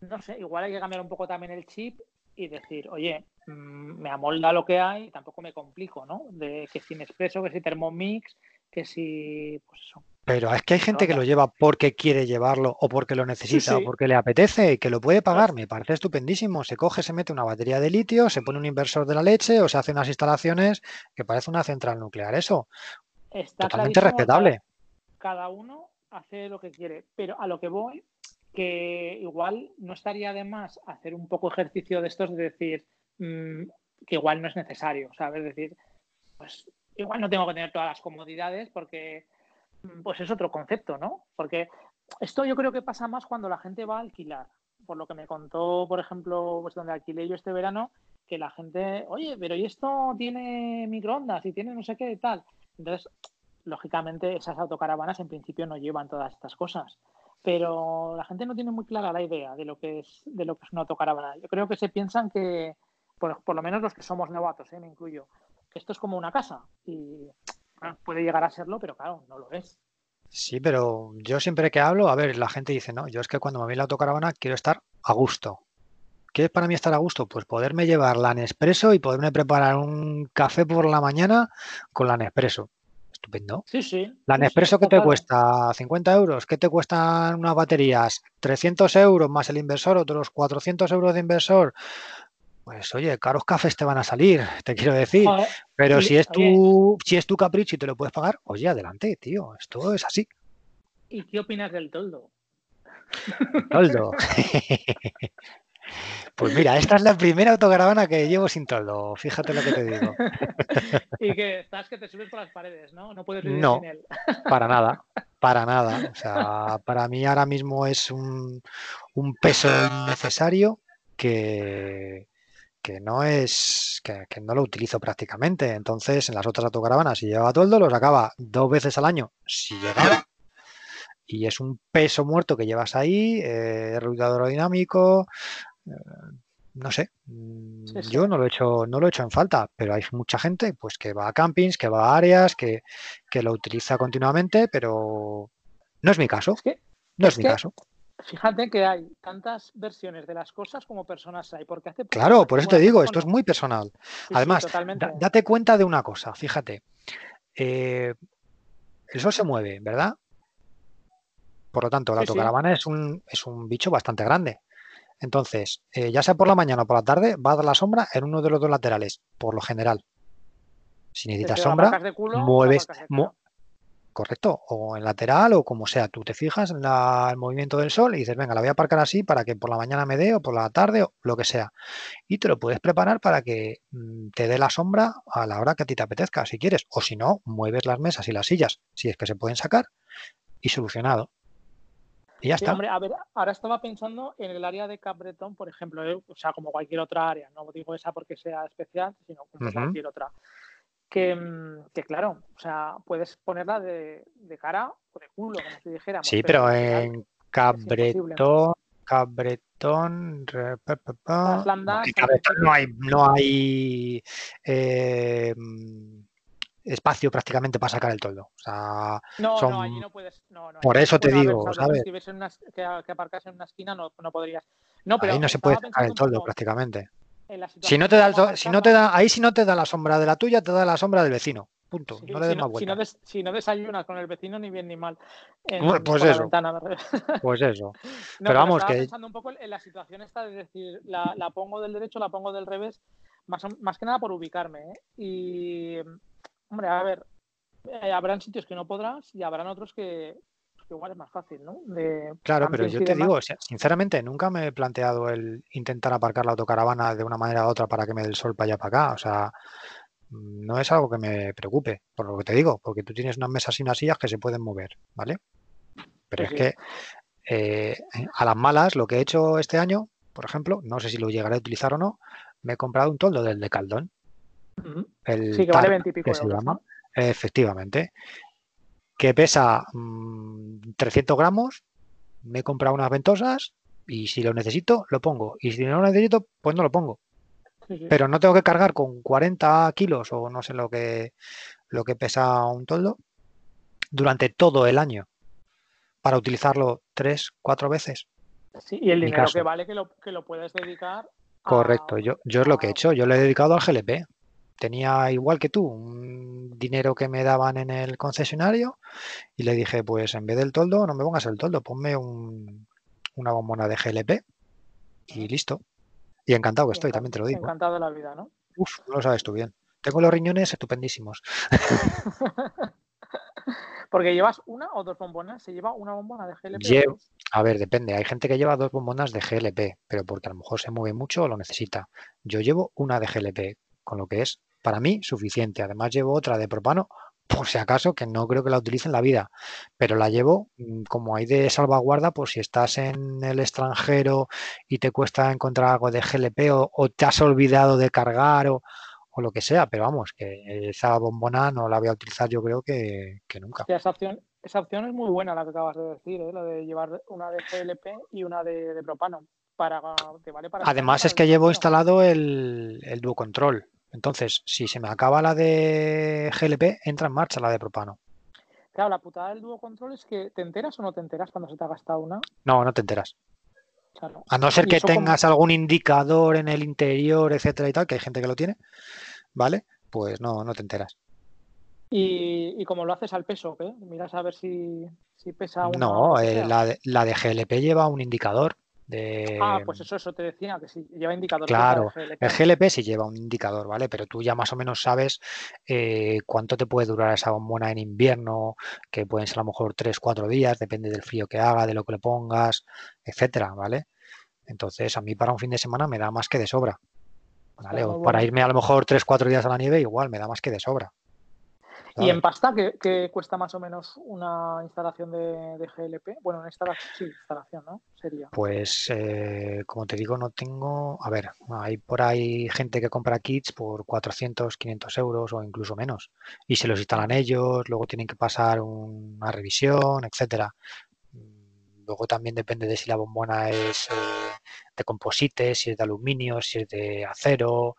no sé, igual hay que cambiar un poco también el chip y decir, oye, mm, me amolda lo que hay, tampoco me complico, ¿no? De que si expreso, que si Thermomix, que si, pues eso. Pero es que hay gente que lo lleva porque quiere llevarlo o porque lo necesita o porque le apetece y que lo puede pagar. Me parece estupendísimo. Se coge, se mete una batería de litio, se pone un inversor de la leche o se hace unas instalaciones que parece una central nuclear. Eso. Está Totalmente respetable. cada uno hace lo que quiere. Pero a lo que voy que igual no estaría de más hacer un poco ejercicio de estos de decir mm, que igual no es necesario, ¿sabes? Es decir, pues igual no tengo que tener todas las comodidades porque mm, pues es otro concepto, ¿no? Porque esto yo creo que pasa más cuando la gente va a alquilar. Por lo que me contó, por ejemplo, pues donde alquilé yo este verano, que la gente, oye, pero ¿y esto tiene microondas y tiene no sé qué y tal? Entonces, lógicamente, esas autocaravanas en principio no llevan todas estas cosas pero la gente no tiene muy clara la idea de lo que es de lo que es una autocaravana. Yo creo que se piensan que, por, lo menos los que somos novatos, ¿eh? me incluyo, esto es como una casa y puede llegar a serlo, pero claro, no lo es. Sí, pero yo siempre que hablo, a ver, la gente dice, no, yo es que cuando me voy la autocaravana quiero estar a gusto. ¿Qué es para mí estar a gusto? Pues poderme llevar la Nespresso y poderme preparar un café por la mañana con la Nespresso estupendo. Sí, sí. La Nespresso, que te cuesta? ¿50 euros? ¿Qué te cuestan unas baterías? ¿300 euros más el inversor? ¿Otros 400 euros de inversor? Pues oye, caros cafés te van a salir, te quiero decir. Pero si es tu, si es tu capricho y te lo puedes pagar, oye, adelante, tío. Esto es así. ¿Y qué opinas del toldo? Toldo. Pues mira, esta es la primera autocaravana que llevo sin toldo, fíjate lo que te digo. y que estás que te subes por las paredes, ¿no? No puedes vivir sin él. para nada, para nada. O sea, para mí ahora mismo es un, peso innecesario que, que no es que, no lo utilizo prácticamente. Entonces, en las otras autocaravanas, si llevaba toldo, lo sacaba dos veces al año, si llegaba. Y es un peso muerto que llevas ahí, eh, aerodinámico, no sé, mm, yo no lo he hecho, no lo he hecho en falta, pero hay mucha gente pues que va a campings, que va a áreas, que, lo utiliza continuamente, pero No es mi caso. no es, mi caso. Fíjate que hay tantas versiones de las cosas como personas hay. Porque hace claro, por eso te digo, esto es muy personal. Además, date cuenta de una cosa, fíjate. Eh, el sol se mueve, ¿verdad? Por lo tanto, la autocaravana es, un, es un bicho bastante grande. Entonces, eh, ya sea por la mañana o por la tarde, va a dar la sombra en uno de los dos laterales, por lo general. Si necesitas sombra, mueves, correcto, o en lateral o como sea. Tú te fijas en el movimiento del sol y dices, venga, la voy a aparcar así para que por la mañana me dé o por la tarde o lo que sea. Y te lo puedes preparar para que mm, te dé la sombra a la hora que a ti te apetezca, si quieres. O si no, mueves las mesas y las sillas, si es que se pueden sacar, y solucionado. Y ya está. Hombre, a ver, ahora estaba pensando en el área de Capbreton, por ejemplo, ¿eh? o sea, como cualquier otra área, no digo esa porque sea especial, sino como cualquier otra. Mm, que, claro, o sea, puedes ponerla de, cara o de culo, como si dijéramos. Sí, pero, en Cabretón, Cabretón, no hay, no hay eh, espacio prácticamente para sacar el toldo. O sea, no, no, allí no puedes. No, por eso te digo, ¿sabes? Si ves en una, que, aparcas en una esquina, no, no podrías. No, pero ahí no se puede sacar el toldo prácticamente. Si no te da, si no te da, ahí si no te da la sombra de la tuya, te da la sombra del vecino. Punto. no le des más vuelta. Si no, desayunas con el vecino, ni bien ni mal. pues, eso. pues eso. pero vamos, que. pensando un poco en la situación esta de decir, la, la pongo del derecho, la pongo del revés, más, más que nada por ubicarme. ¿eh? Y, hombre, a ver, eh, habrán sitios que no podrás y habrán otros que, igual es más fácil, ¿no? claro, pero yo te digo, sinceramente, nunca me he planteado el intentar aparcar la autocaravana de una manera u otra para que me dé el sol para allá para acá. O sea, no es algo que me preocupe, por lo que te digo, porque tú tienes unas mesas y unas sillas que se pueden mover, ¿vale? Pero es que eh, a las malas, lo que he hecho este año, por ejemplo, no sé si lo llegaré a utilizar o no, me he comprado un toldo del de Caldón. el sí, que vale 20 y pico se llama. Efectivamente que pesa 300 mm, gramos, me he comprado unas ventosas y si lo necesito, lo pongo. Y si no lo necesito, pues no lo pongo. Pero no tengo que cargar con 40 kilos o no sé lo que, lo que pesa un toldo durante todo el año para utilizarlo tres, cuatro veces. Sí, y el dinero que vale que lo, que lo puedes dedicar. Correcto, yo, yo es lo que he hecho, yo lo he dedicado al GLP tenía igual que tú un dinero que me daban en el concesionario y le dije, pues en vez del toldo, no me pongas el toldo, ponme una bombona de GLP y listo. Y encantado que estoy, también te lo digo. Encantado de la vida, ¿no? Uf, lo sabes tú bien. Tengo los riñones estupendísimos. Porque llevas una o dos bombonas, se lleva una bombona de GLP. a ver, depende. Hay gente que lleva dos bombonas de GLP, pero porque a lo mejor se mueve mucho o lo necesita. Yo llevo una de GLP, con lo que es para mí suficiente. Además llevo otra de propano, por si acaso, que no creo que la utilice en la vida, pero la llevo mm, como hay de salvaguarda, por si estás en el extranjero y te cuesta encontrar algo de GLP o, te has olvidado de cargar o, lo que sea, pero vamos, que esa bombona no la voy a utilizar yo creo que, nunca. esa, opción, esa opción es muy buena la que acabas de decir, ¿eh? la de llevar una de GLP y una de, propano. Para, vale para Además es que llevo instalado el, el Duo Control, entonces, si se me acaba la de GLP, entra en marcha la de propano. Claro, la putada del dúo control es que ¿te enteras o no te enteras cuando se te ha gastado una? No, no te enteras. A no ser que tengas algún indicador en el interior, etcétera y tal, que hay gente que lo tiene, ¿vale? Pues no, no te enteras. ¿Y, y cómo lo haces al peso? ¿qué? Miras a ver si, pesa una. No, eh, la, la de GLP lleva un indicador Ah, pues eso, eso te decía, que sí, lleva indicador. Claro, el GLP. sí lleva un indicador, ¿vale? Pero tú ya más o menos sabes eh, cuánto te puede durar esa bombona en invierno, que pueden ser a lo mejor 3, 4 días, depende del frío que haga, de lo que le pongas, etcétera, ¿vale? Entonces, a mí para un fin de semana me da más que de sobra. ¿vale? O para irme a lo mejor 3, 4 días a la nieve, igual me da más que de sobra. ¿Y en pasta qué, cuesta más o menos una instalación de, GLP? Bueno, una instalación, sí, instalación, ¿no? Sería. Pues, eh, como te digo, no tengo... A ver, hay por ahí gente que compra kits por 400, 500 euros o incluso menos. Y se los instalan ellos, luego tienen que pasar una revisión, etcétera. Luego también depende de si la bombona es eh, de composite, si es de aluminio, si es de acero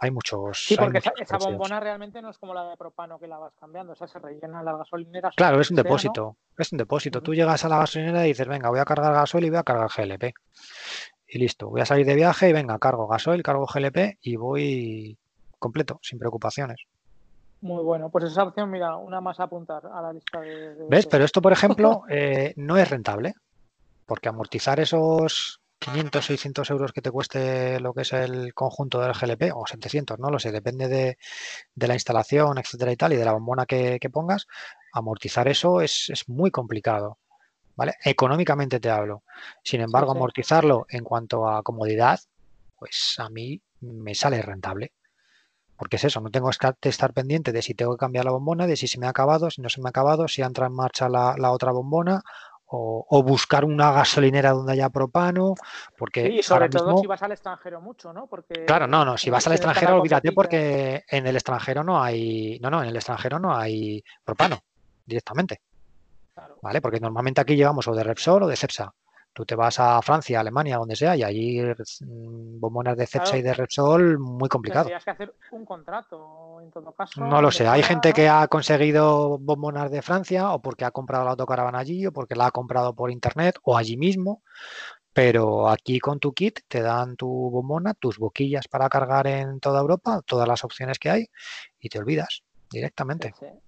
Hay muchos. Sí, porque esa, bombona realmente no es como la de propano que la vas cambiando. O sea, se rellena en las gasolineras. Claro, es un depósito. Es un depósito. Tú llegas a la gasolinera y dices, venga, voy a cargar gasoil y voy a cargar GLP. Y listo. Voy a salir de viaje y venga, cargo gasoil, cargo GLP y voy completo, sin preocupaciones. Muy bueno. Pues esa opción, mira, una más a apuntar a la lista de. de ¿Ves? Pero esto, por ejemplo, eh, no es rentable. Porque amortizar esos 500, 600 euros que te cueste lo que es el conjunto del GLP, o 700, no lo sé, depende de, de la instalación, etcétera y tal, y de la bombona que, que pongas, amortizar eso es, es muy complicado. ¿Vale? Económicamente te hablo. Sin embargo, sí. amortizarlo en cuanto a comodidad, pues a mí me sale rentable. Porque es eso, no tengo que estar pendiente de si tengo que cambiar la bombona, de si se me ha acabado, si no se me ha acabado, si entra en marcha la, la otra bombona, o, o buscar una gasolinera donde haya propano, porque Sí, y sobre ahora todo mismo, si vas al extranjero mucho, ¿no? Porque claro, no, no, si vas al extranjero, olvídate porque en el extranjero no hay, no, no, en el extranjero no hay propano directamente, Claro. ¿vale? Porque normalmente aquí llevamos o de Repsol o de Cepsa. Tú te vas a Francia, Alemania, donde sea, y allí mm, bombonas de Cepsa Claro. y de Repsol muy complicado. Tendrías que hacer un contrato, en todo caso. No lo sé, hay gente que ha conseguido bombonas de Francia o porque ha comprado la autocaravana allí o porque la ha comprado por internet o allí mismo, pero aquí con tu kit te dan tu bombona, tus boquillas para cargar en toda Europa, todas las opciones que hay y te olvidas directamente. Sí, sí.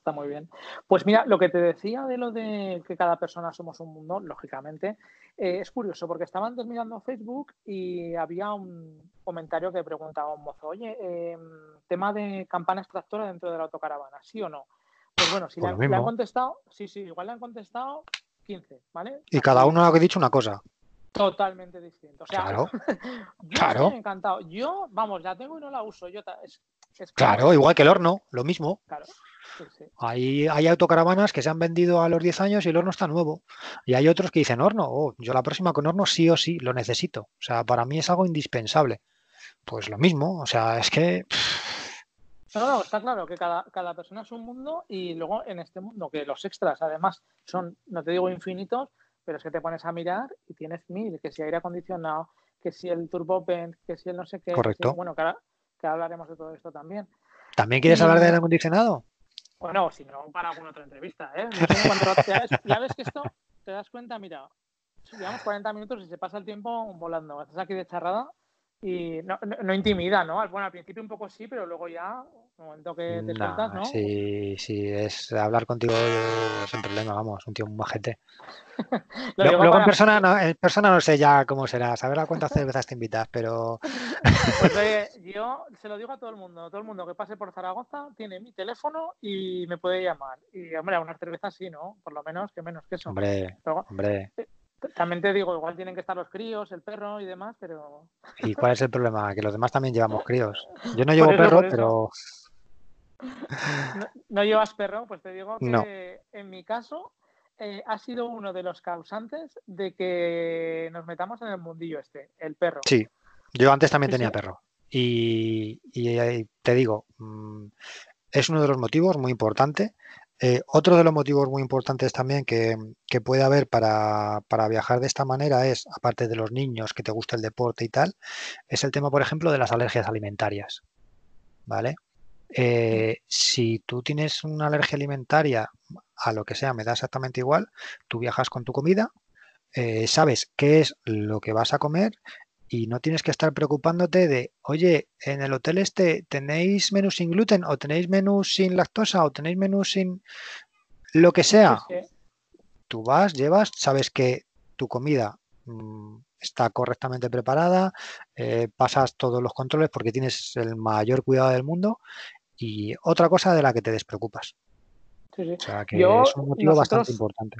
Está muy bien. Pues mira, lo que te decía de lo de que cada persona somos un mundo, lógicamente, eh, es curioso porque estaba antes mirando Facebook y había un comentario que preguntaba a un mozo, oye, eh, tema de campana extractora dentro de la autocaravana, ¿sí o no? Pues bueno, si Pues le, han contestado, sí, sí, igual le han contestado 15, ¿vale? Y cada uno ha dicho una cosa. Totalmente distinto. O sea, Claro, yo claro. encantado. Yo, vamos, la tengo y no la uso. Yo ta- es, es como- Claro, igual que el horno, lo mismo. Claro. Sí, sí. Hay, hay autocaravanas que se han vendido a los 10 años y el horno está nuevo. Y hay otros que dicen horno, oh, yo la próxima con horno sí o sí lo necesito. O sea, para mí es algo indispensable. Pues lo mismo, o sea, es que No, no, está claro que cada, cada persona es un mundo y luego en este mundo que los extras además son, no te digo infinitos, pero es que te pones a mirar y tienes mil, que si aire acondicionado, que si el turbovent, que si el no sé qué, que Correcto. bueno, que, ahora- que hablaremos de todo esto también. ¿también quieres Y- hablar de aire acondicionado? Bueno, si no, para alguna otra entrevista, ¿eh? No sé ya, ves, ya ves que esto, te das cuenta, mira, llevamos 40 minutos y se pasa el tiempo volando. Estás aquí de charrada y no, no, no intimida, ¿no? Bueno, al principio un poco sí, pero luego ya, el momento que te sueltas, ¿no? si, si es hablar contigo sin problema, vamos, un tío un majete. Luego, en persona no, en persona no sé ya cómo será, saber a cuántas cervezas te invitas, pero Pues yo se lo digo a todo el mundo, todo el mundo que pase por Zaragoza tiene mi teléfono y me puede llamar. Y hombre, a unas cervezas sí, ¿no? Por lo menos, que menos que eso. hombre, Pero, hombre, t- también te digo, igual tienen que estar los críos, el perro y demás, pero ¿y cuál es el problema? Que los demás también llevamos críos. Yo no llevo eso, perro, pero no, no llevas perro, pues te digo que No. en mi caso eh, ha sido uno de los causantes de que nos metamos en el mundillo este, el perro. sí, yo antes también Sí, tenía sí. perro. Y, y, eh, te digo, mm, es uno de los motivos muy importante. Eh, otro de los motivos muy importantes también que, que puede haber para, para viajar de esta manera es, aparte de los niños que te gusta el deporte y tal, es el tema, por ejemplo, de las alergias alimentarias. ¿Vale? Eh, si tú tienes una alergia alimentaria a lo que sea, me da exactamente igual, tú viajas con tu comida, eh, sabes qué es lo que vas a comer y no tienes que estar preocupándote de, oye, en el hotel este tenéis menú sin gluten o tenéis menú sin lactosa o tenéis menú sin lo que sea. Sí, sí. Tú vas, llevas, sabes que tu comida mm, está correctamente preparada, eh, pasas todos los controles porque tienes el mayor cuidado del mundo y otra cosa de la que te despreocupas. Sí, sí. O sea que Yo- es un motivo bastante importante.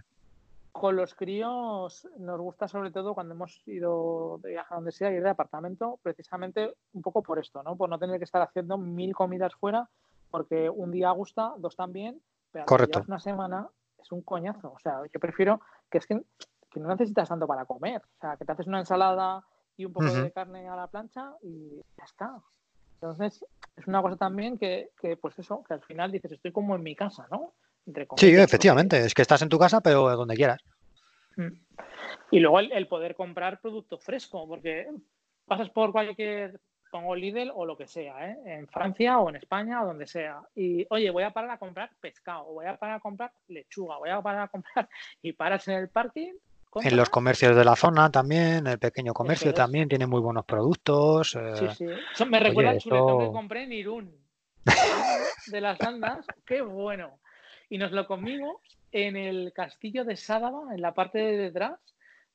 Con los críos nos gusta sobre todo cuando hemos ido de viaje a donde sea, ir de apartamento, precisamente un poco por esto, ¿no? Por no tener que estar haciendo mil comidas fuera, porque un día gusta, dos también, pero Correcto. una semana es un coñazo. O sea, yo prefiero que es que, que no necesitas tanto para comer. O sea, que te haces una ensalada y un poco de carne a la plancha y ya está. Entonces, es una cosa también que, que, pues eso, que al final dices, estoy como en mi casa, ¿no? Entre Sí, efectivamente, es que estás en tu casa, pero donde quieras. Y luego el, el poder comprar producto fresco, porque pasas por cualquier pongo Lidl o lo que sea, ¿eh? en Francia o en España o donde sea. Y oye, voy a parar a comprar pescado, o voy a parar a comprar lechuga, voy a parar a comprar y paras en el parking. En los comercios de la zona también, el pequeño comercio también tiene muy buenos productos. Sí, sí. me recuerda al chuletón que compré en Irún. de las andas, qué bueno. Y nos lo comimos en el castillo de Sádava, en la parte de detrás.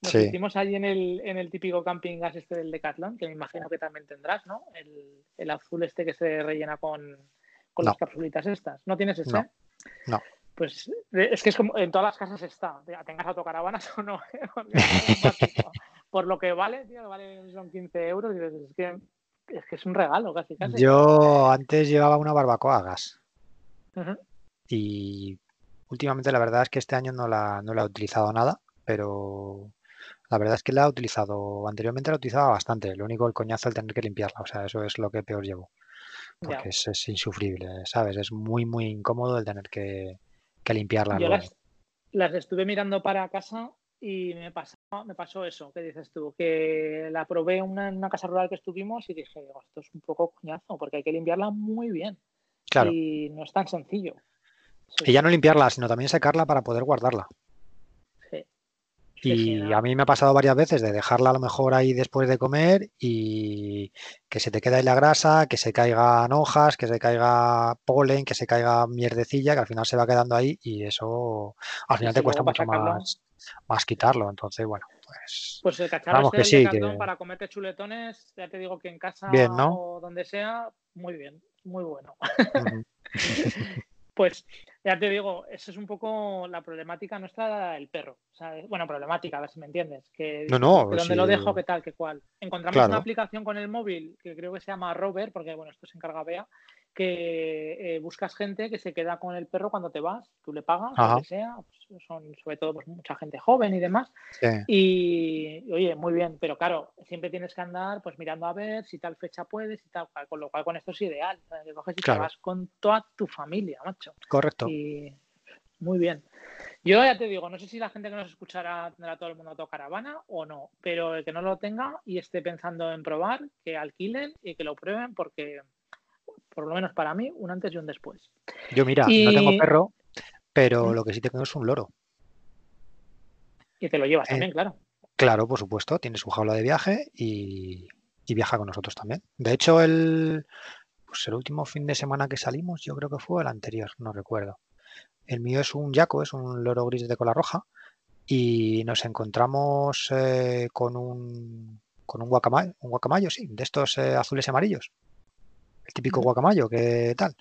Nos hicimos allí en el, en el típico camping gas este del Decathlon, que me imagino que también tendrás, ¿no? El, azul este que se rellena con, las capsulitas estas. ¿No tienes ese? No. Pues es que es como en todas las casas está, tengas autocaravanas o no. Por lo que vale, tío, vale, son 15 euros, y es que es que es un regalo casi, casi. Yo antes llevaba una barbacoa a gas. Y últimamente la verdad es que este año no la, no la he utilizado nada, pero la verdad es que la he utilizado, anteriormente la utilizaba bastante. Lo único el coñazo el tener que limpiarla, o sea, eso es lo que peor llevo. Porque es, insufrible, ¿sabes? Es muy, muy incómodo el tener que, limpiarla. Yo las, las, estuve mirando para casa y me pasó, me pasó eso que dices tú, que la probé en una, casa rural que estuvimos y dije, esto es un poco coñazo, porque hay que limpiarla muy bien. Claro. Y no es tan sencillo. y ya no limpiarla, sino también secarla para poder guardarla. Y a mí me ha pasado varias veces de dejarla a lo mejor ahí después de comer y que se te queda ahí la grasa, que se caigan hojas, que se caiga polen, que se caiga mierdecilla, que al final se va quedando ahí y eso al final te cuesta mucho más, más quitarlo. Entonces, bueno, pues. Pues el cacharro este que para comerte chuletones, ya te digo que en casa o donde sea, muy bien, muy bueno. Pues ya te digo, esa es un poco la problemática nuestra del perro. Bueno, problemática, a ver si me entiendes. Que, no, no. ¿Dónde lo dejo? ¿Qué tal? ¿Qué cual? Encontramos una aplicación con el móvil que creo que se llama Rover, porque bueno, esto se encarga Bea, que eh, buscas gente que se queda con el perro cuando te vas, tú le pagas, lo que sea, pues, son sobre todo pues, mucha gente joven y demás. Y oye, muy bien, pero claro, siempre tienes que andar pues mirando a ver si tal fecha puedes y tal, con lo cual con esto es ideal, que coges y te vas con toda tu familia, macho. Correcto. Y muy bien. Yo ya te digo, no sé si la gente que nos escuchará tendrá todo el mundo autocaravana o no, pero el que no lo tenga y esté pensando en probar, que alquilen y que lo prueben porque por lo menos para mí, un antes y un después. Yo, mira, no tengo perro, pero lo que sí tengo es un loro. Y te lo llevas también, eh, claro. Claro, por supuesto, tiene su jaula de viaje y, viaja con nosotros también. De hecho, el, pues el último fin de semana que salimos, yo creo que fue el anterior, no recuerdo. El mío es un yaco, es un loro gris de cola roja y nos encontramos eh, con un con un guacamayo, un guacamayo, sí, de estos eh, azules y amarillos el típico guacamayo, que tal.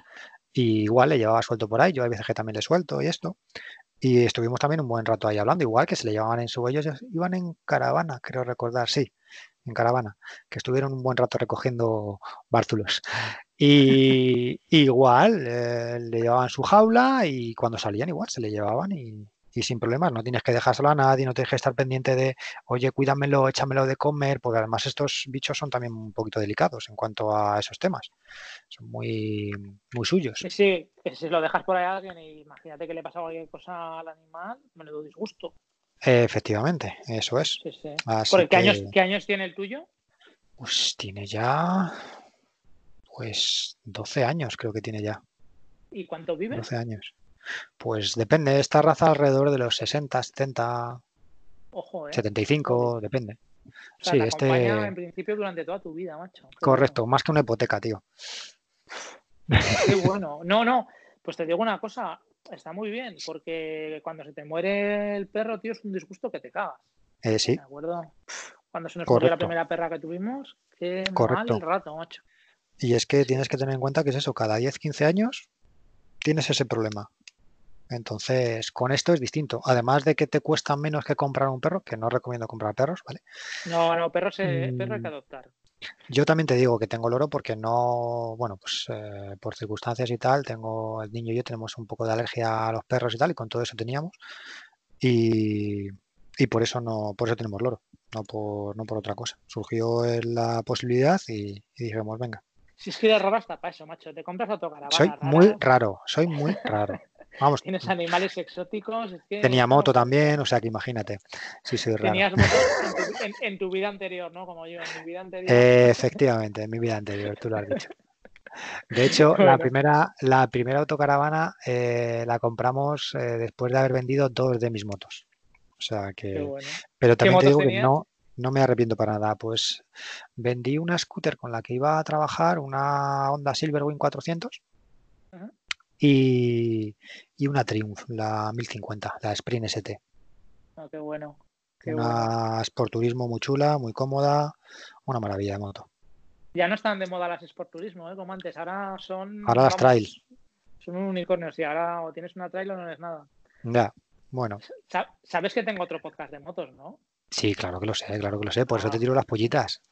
Y igual le llevaba suelto por ahí, yo a veces que también le suelto y esto. Y estuvimos también un buen rato ahí hablando, igual que se le llevaban en su ellos iban en caravana, creo recordar, sí, en caravana, que estuvieron un buen rato recogiendo bártulos. Y igual eh, le llevaban su jaula y cuando salían igual se le llevaban y, y sin problemas, no tienes que dejárselo a nadie, no tienes que estar pendiente de, oye, cuídamelo, échamelo de comer, porque además estos bichos son también un poquito delicados en cuanto a esos temas. Son muy, muy suyos. Sí, si lo dejas por ahí a alguien y imagínate que le pasa cualquier cosa al animal, me lo disgusto. efectivamente, eso es. Sí, sí. ¿qué, años, ¿Qué años tiene el tuyo? Pues tiene ya, pues 12 años creo que tiene ya. ¿Y cuánto vive? 12 años. Pues depende, esta raza alrededor de los 60, 70, 75, depende. sí, este. En principio durante toda tu vida, macho. Correcto, más que una hipoteca, tío. Qué bueno. No, no, pues te digo una cosa, está muy bien, porque cuando se te muere el perro, tío, es un disgusto que te cagas. Eh, sí. ¿De acuerdo? Cuando se nos murió la primera perra que tuvimos, qué Correcto. mal rato, macho. Y es que tienes que tener en cuenta que es eso, cada 10, 15 años tienes ese problema. Entonces, con esto es distinto. Además de que te cuesta menos que comprar un perro, que no recomiendo comprar perros, ¿vale? No, no, perros, perro hay que mm, adoptar. Yo también te digo que tengo loro porque no, bueno, pues eh, por circunstancias y tal, tengo, el niño y yo tenemos un poco de alergia a los perros y tal, y con todo eso teníamos. Y, por eso no, por eso tenemos loro, no por, no por otra cosa. Surgió la posibilidad y, dijimos, venga. Si es que eres raro hasta para eso, macho. Te compras autocaravana. Soy muy raro, soy muy raro. Vamos. Tienes animales exóticos. Es que, tenía moto también, o sea que imagínate. Sí, soy raro. Tenías moto en tu, en, en tu, vida anterior, ¿no? Como yo, en mi vida anterior. Eh, efectivamente, en mi vida anterior, tú lo has dicho. De hecho, bueno. la, primera, la primera autocaravana eh, la compramos eh, después de haber vendido dos de mis motos. O sea que. Bueno. Pero también te digo tenías? que no, no me arrepiento para nada. Pues vendí una scooter con la que iba a trabajar, una Honda Silverwing 400 uh -huh. Y, y, una Triumph, la 1050, la Sprint ST. Oh, qué bueno. Qué una bueno. Sporturismo muy chula, muy cómoda, una maravilla de moto. Ya no están de moda las Sport Turismo, ¿eh? como antes. Ahora son. Ahora las trail. Son un unicornio. Si ahora o tienes una trail o no eres nada. Ya, bueno. Sabes que tengo otro podcast de motos, ¿no? Sí, claro que lo sé, claro que lo sé. Por ah. eso te tiro las pollitas.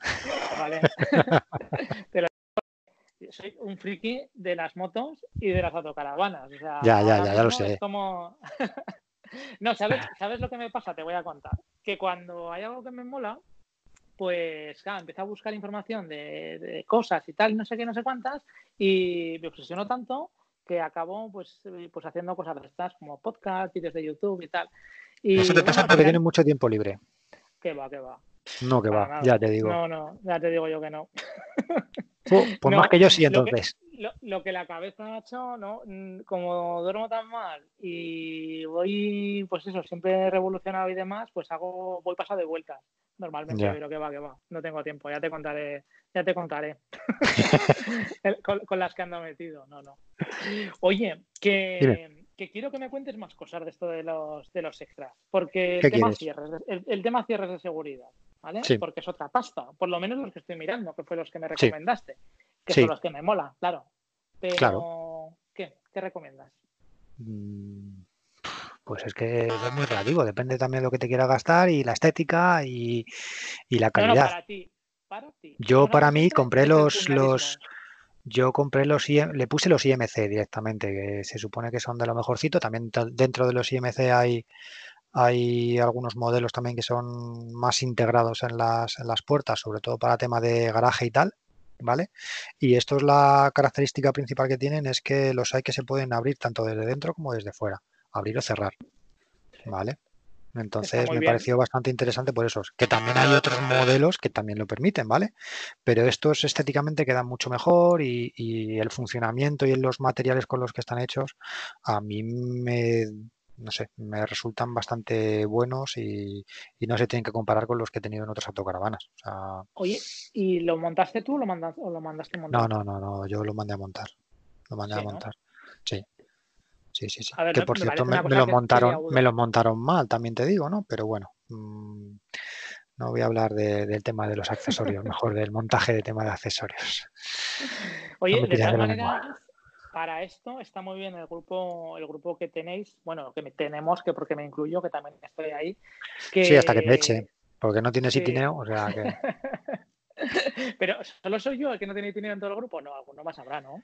Vale. soy un friki de las motos y de las autocaravanas. O sea, ya, ya, ya, ya lo sé. Como... no, ¿sabes, ¿sabes lo que me pasa? Te voy a contar. Que cuando hay algo que me mola, pues claro, empecé a buscar información de, de, cosas y tal, no sé qué, no sé cuántas, y me obsesionó tanto que acabo pues, pues haciendo cosas de estas como podcast, vídeos de YouTube y tal. Y, Eso te pasa bueno, porque tienes mucho tiempo libre. Que va, que va. No, que va, nada. ya te digo. No, no, ya te digo yo que no. Pues no, más que yo sí, entonces. Lo que, lo, lo que, la cabeza ha hecho, ¿no? Como duermo tan mal y voy, pues eso, siempre revolucionado y demás, pues hago, voy pasado de vueltas normalmente, yeah. pero que va, que va. No tengo tiempo, ya te contaré, ya te contaré. con, con, las que ando metido, no, no. Oye, que, que, quiero que me cuentes más cosas de esto de los, de los extras, porque el tema, cierres, el, el, tema cierres de seguridad, ¿vale? Sí. Porque es otra pasta, por lo menos los que estoy mirando, que fue los que me recomendaste, sí. que sí. son los que me molan, claro. Pero, claro. ¿qué? ¿Qué recomiendas? Mm pues es que es muy relativo, depende también de lo que te quieras gastar y la estética y, y la calidad. No, no, para ti, para ti. Yo para mí compré los, los yo compré los le puse los IMC directamente, que se supone que son de lo mejorcito. También dentro de los IMC hay, hay algunos modelos también que son más integrados en las, en las puertas, sobre todo para tema de garaje y tal. ¿Vale? Y esto es la característica principal que tienen, es que los hay que se pueden abrir tanto desde dentro como desde fuera abrir o cerrar. ¿Vale? Entonces me bien. pareció bastante interesante por eso. Que también hay otros modelos que también lo permiten, ¿vale? Pero estos estéticamente quedan mucho mejor y, y, el funcionamiento y los materiales con los que están hechos a mí me, no sé, me resultan bastante buenos y, y no se tienen que comparar con los que he tenido en otras autocaravanas. O sea, Oye, ¿y lo montaste tú o lo, mandas, o lo mandaste montar? No, no, no, no, yo lo mandé a montar. Lo mandé sí, a montar. ¿no? Sí. Sí, sí, sí. Ver, que por me cierto me, me, lo montaron, me lo montaron mal, también te digo, ¿no? Pero bueno, mmm, no voy a hablar de, del tema de los accesorios, mejor del montaje de tema de accesorios. Oye, no de todas maneras, para esto está muy bien el grupo, el grupo que tenéis, bueno, que tenemos, que porque me incluyo, que también estoy ahí. Que... Sí, hasta que te eche, porque no tienes sí. itineo, o sea que. Pero solo soy yo el que no tiene itineo en todo el grupo, no, alguno más habrá, ¿no?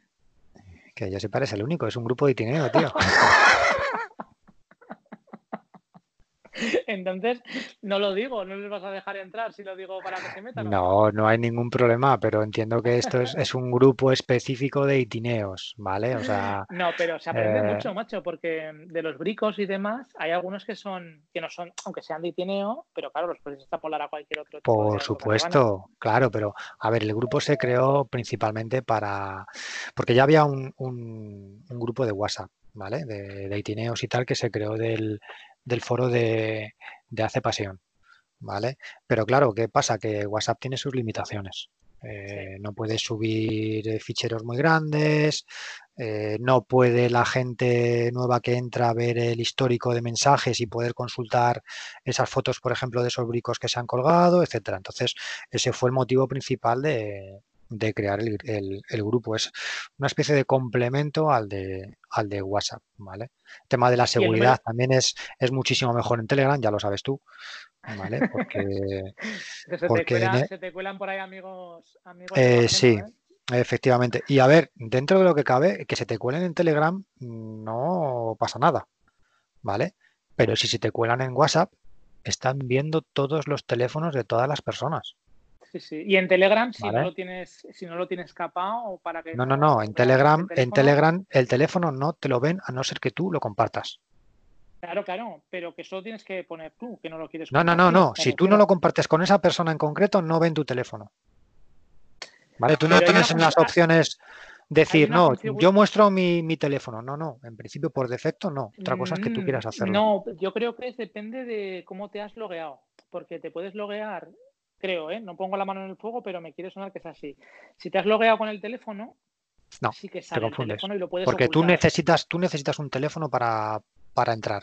Que yo sepa, eres el único, es un grupo de itineo, tío. Entonces, no lo digo, no les vas a dejar entrar si lo digo para que se metan. No, no hay ningún problema, pero entiendo que esto es, es un grupo específico de itineos, ¿vale? O sea. No, pero se aprende eh... mucho, macho, porque de los bricos y demás, hay algunos que son, que no son, aunque sean de itineo, pero claro, los puedes extrapolar a cualquier otro tipo Por supuesto, claro, pero a ver, el grupo se creó principalmente para. Porque ya había un, un, un grupo de WhatsApp, ¿vale? De, de, itineos y tal que se creó del, del foro de, de Hace Pasión, ¿vale? Pero claro, ¿qué pasa? Que WhatsApp tiene sus limitaciones. Eh, sí. No puede subir ficheros muy grandes, eh, no puede la gente nueva que entra ver el histórico de mensajes y poder consultar esas fotos, por ejemplo, de esos bricos que se han colgado, etcétera. Entonces, ese fue el motivo principal de, de crear el, el, el, grupo. Es una especie de complemento al de, al de WhatsApp, ¿vale? El tema de la seguridad también es, es muchísimo mejor en Telegram, ya lo sabes tú, ¿vale? Porque... se, porque te cuelan, en... se, te cuelan, por ahí amigos... amigos eh, sí, ¿eh? efectivamente. Y a ver, dentro de lo que cabe, que se te cuelen en Telegram no pasa nada, ¿vale? Pero si se te cuelan en WhatsApp, están viendo todos los teléfonos de todas las personas. Sí, sí. Y en Telegram, si no lo tienes, si no lo tienes capado para que. No, no, no. En Telegram, en Telegram, el teléfono no te lo ven a no ser que tú lo compartas. Claro, claro, pero que solo tienes que poner tú, que no lo quieres No, no, no, no. Si tú no lo compartes con esa persona en concreto, no ven tu teléfono. ¿Vale? Tú no tienes en las opciones decir, no, yo muestro mi, mi, teléfono. No, no, en principio por defecto no. Otra cosa es que tú quieras mm, hacerlo. No, yo creo que depende de cómo te has logueado. Porque te puedes loguear, creo, ¿eh? No pongo la mano en el fuego, pero me quiere sonar que es así. Si te has logueado con el teléfono, no, sí que sale te confundes. El y lo puedes Porque tú necesitas, tú necesitas un teléfono para, para entrar.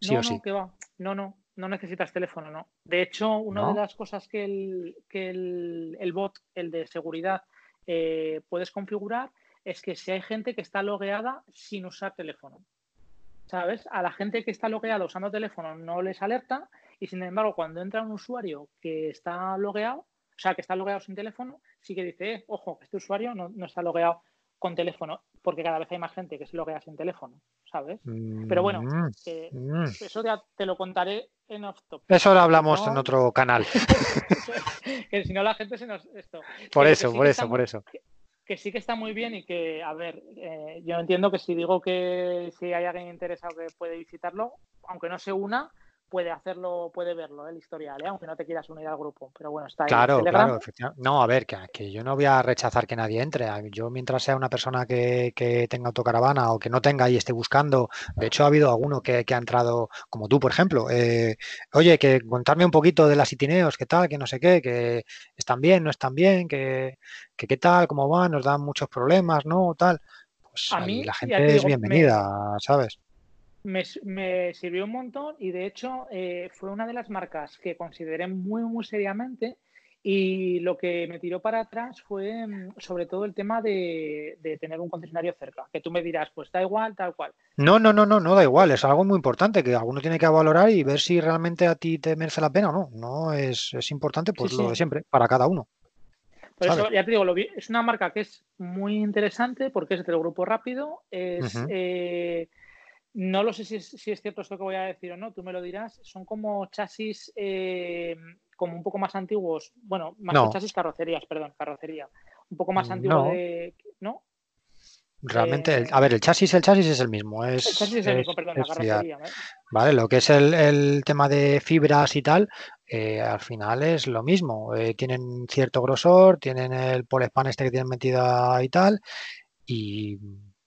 Sí no, o sí. No, que va. No, no, no necesitas teléfono, no. De hecho, una de las cosas que el, que el, el bot, el de seguridad, eh, puedes configurar es que si hay gente que está logueada sin usar teléfono. ¿Sabes? A la gente que está logueada usando teléfono no les alerta y sin embargo cuando entra un usuario que está logueado, o sea, que está logueado sin teléfono, sí que dice, eh, ojo, este usuario no, no está logueado con teléfono, porque cada vez hay más gente que se loguea sin teléfono, ¿sabes? Pero bueno, mm, mm. eso ya te lo contaré en off top. Eso lo hablamos en otro canal. que si no la gente se nos... Esto. Por eso, por eso, por eso. Que, sí que está muy bien y que, a ver, eh, yo entiendo que si digo que si hay alguien interesado que puede visitarlo, aunque no se una, puede hacerlo, puede verlo, el historial, ¿eh? aunque no te quieras unir al grupo. Pero bueno, está ahí. Claro, claro, No, a ver, que, yo no voy a rechazar que nadie entre. Yo, mientras sea una persona que, tenga autocaravana o que no tenga y esté buscando, de hecho, ha habido alguno que, ha entrado, como tú, por ejemplo. Eh, oye, que contarme un poquito de las itineos, qué tal, que no sé qué, que están bien, no están bien, que, qué tal, cómo van, nos dan muchos problemas, ¿no? Tal. Pues a mí, la gente es bienvenida, ¿sabes? Me, sirvió un montón y de hecho eh, fue una de las marcas que consideré muy, muy seriamente y lo que me tiró para atrás fue mm, sobre todo el tema de, tener un concesionario cerca, que tú me dirás, pues da igual, tal cual. No, no, no, no, no da igual, es algo muy importante que alguno tiene que valorar y ver si realmente a ti te merece la pena o no. No es, importante, pues lo de siempre, para cada uno. Por eso, ya te digo, lo es una marca que es muy interesante porque es del grupo rápido, es... No lo sé si es, cierto esto que voy a decir o no, tú me lo dirás. Son como chasis eh, como un poco más antiguos, bueno, más que chasis carrocerías, perdón, carrocería. Un poco más antiguo de. ¿No? Realmente, eh, a ver, el chasis, el chasis es el mismo. Es, el chasis es el mismo, perdón, la carrocería. ¿eh? Vale, lo que es el, tema de fibras y tal, al final es lo mismo. tienen cierto grosor, tienen el polespan este que tienen metida y tal, y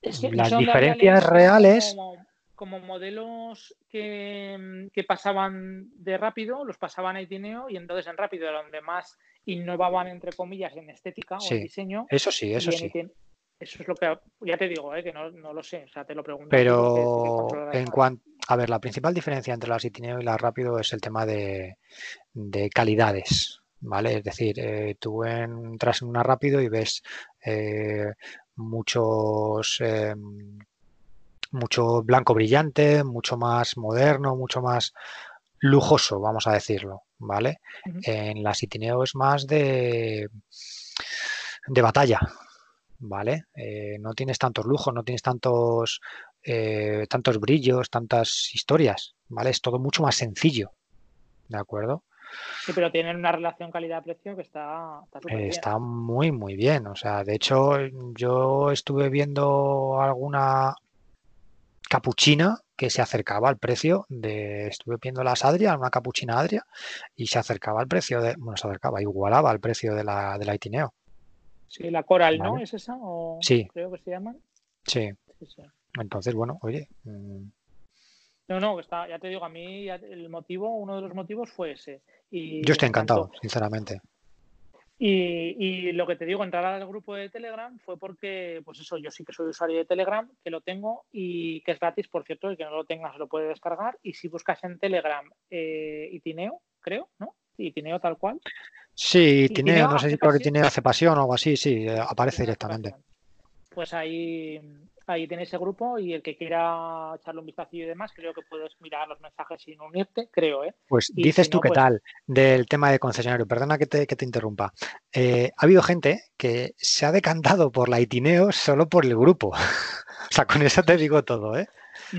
las diferencias reales como modelos que, pasaban de rápido, los pasaban a Itineo y entonces en rápido era donde más innovaban, entre comillas, en estética o en diseño. Eso sí, eso sí. eso es lo que, ya te digo, ¿eh? que no, lo sé, o sea, te lo pregunto. Pero en cuanto, a ver, la principal diferencia entre las Itineo y las rápido es el tema de, calidades. ¿Vale? Es decir, eh, tú entras en una rápido y ves eh, muchos em, mucho blanco brillante, mucho más moderno, mucho más lujoso, vamos a decirlo, ¿vale? En la Citineo es más de, de batalla, ¿vale? Eh, no tienes tantos lujos, no tienes tantos, eh, tantos brillos, tantas historias, ¿vale? Es todo mucho más sencillo, ¿de acuerdo? Sí, pero tienen una relación calidad-precio que está, está, muy, muy bien. O sea, de hecho, yo estuve viendo alguna capuchina que se acercaba al precio de, estuve viendo las Adria, una capuchina Adria, y se acercaba al precio de, bueno, se acercaba, igualaba al precio de la, de la Itineo. Sí, la Coral, ¿no? ¿Es esa? sí. Creo que se llaman. Sí. Entonces, bueno, oye. Mm. No, no, está, ya te digo, a mí el motivo, uno de los motivos fue ese. Y Yo estoy encantado, sinceramente. Y, lo que te digo, entrar al grupo de Telegram fue porque, pues eso, yo sí que soy usuario de Telegram, que lo tengo y que es gratis, por cierto, el que no lo tenga se lo puede descargar. Y si buscas en Telegram eh, Itineo, creo, ¿no? Itineo tal cual. Sí, Itineo, no sé si por Itineo hace pasión o algo así, sí, eh, aparece directamente. Pues ahí ahí tienes ese grupo y el que quiera echarle un vistazo y demás, creo que puedes mirar los mensajes sin unirte, creo, ¿eh? Pues dices tú qué pues tal del tema de concesionario, perdona que te, que te interrumpa. Eh, ha habido gente que se ha decantado por la Itineo solo por el grupo. o sea, con eso te digo todo, ¿eh?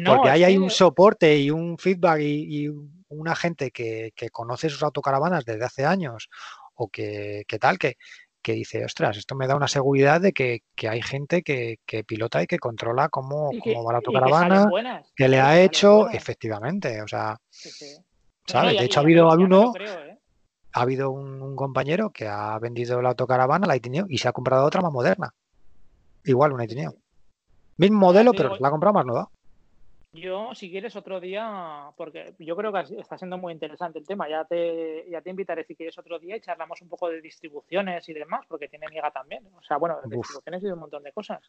Porque ahí hay un soporte y un feedback y, una gente que, que conoce sus autocaravanas desde hace años o que, tal, que, que dice, ostras, esto me da una seguridad de que, hay gente que, pilota y que controla cómo, cómo va la autocaravana, que, le ha hecho, efectivamente, o sea, ¿sabes? de hecho, ha habido uno, ¿eh? ha habido un, compañero que ha vendido la autocaravana, la Itineo, y se ha comprado otra más moderna. Igual una Itineo. Mismo modelo, pero la ha comprado más nueva. Yo, si quieres, otro día, porque yo creo que está siendo muy interesante el tema, ya te, ya te invitaré si quieres otro día y charlamos un poco de distribuciones y demás, porque tiene Niega también. O sea, bueno, de distribuciones y de un montón de cosas.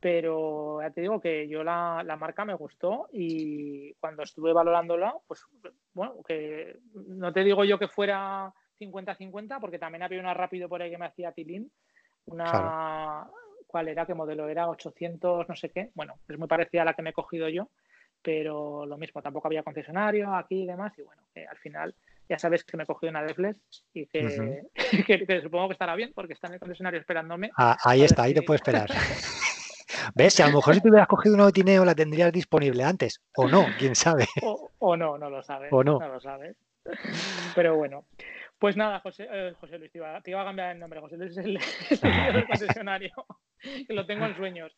Pero ya te digo que yo la, la marca me gustó y cuando estuve valorándola, pues bueno, que no te digo yo que fuera 50-50, porque también había una rápido por ahí que me hacía Tilín, una, cuál era, qué modelo era, 800, no sé qué. Bueno, es muy parecida a la que me he cogido yo, pero lo mismo, tampoco había concesionario aquí y demás. Y bueno, que al final ya sabes que me he cogido una Defles y que, que, supongo que estará bien porque está en el concesionario esperándome. Ah, ahí está, ahí te puedo esperar. ¿Ves? Si a lo mejor si te hubieras cogido un Otineo la tendrías disponible antes, o no, quién sabe. O, no, no lo sabes. O no. No lo sabes. Pero bueno. Pues nada, José, eh, José Luis, te iba, a cambiar el nombre. José Luis es el, el concesionario. que lo tengo en sueños.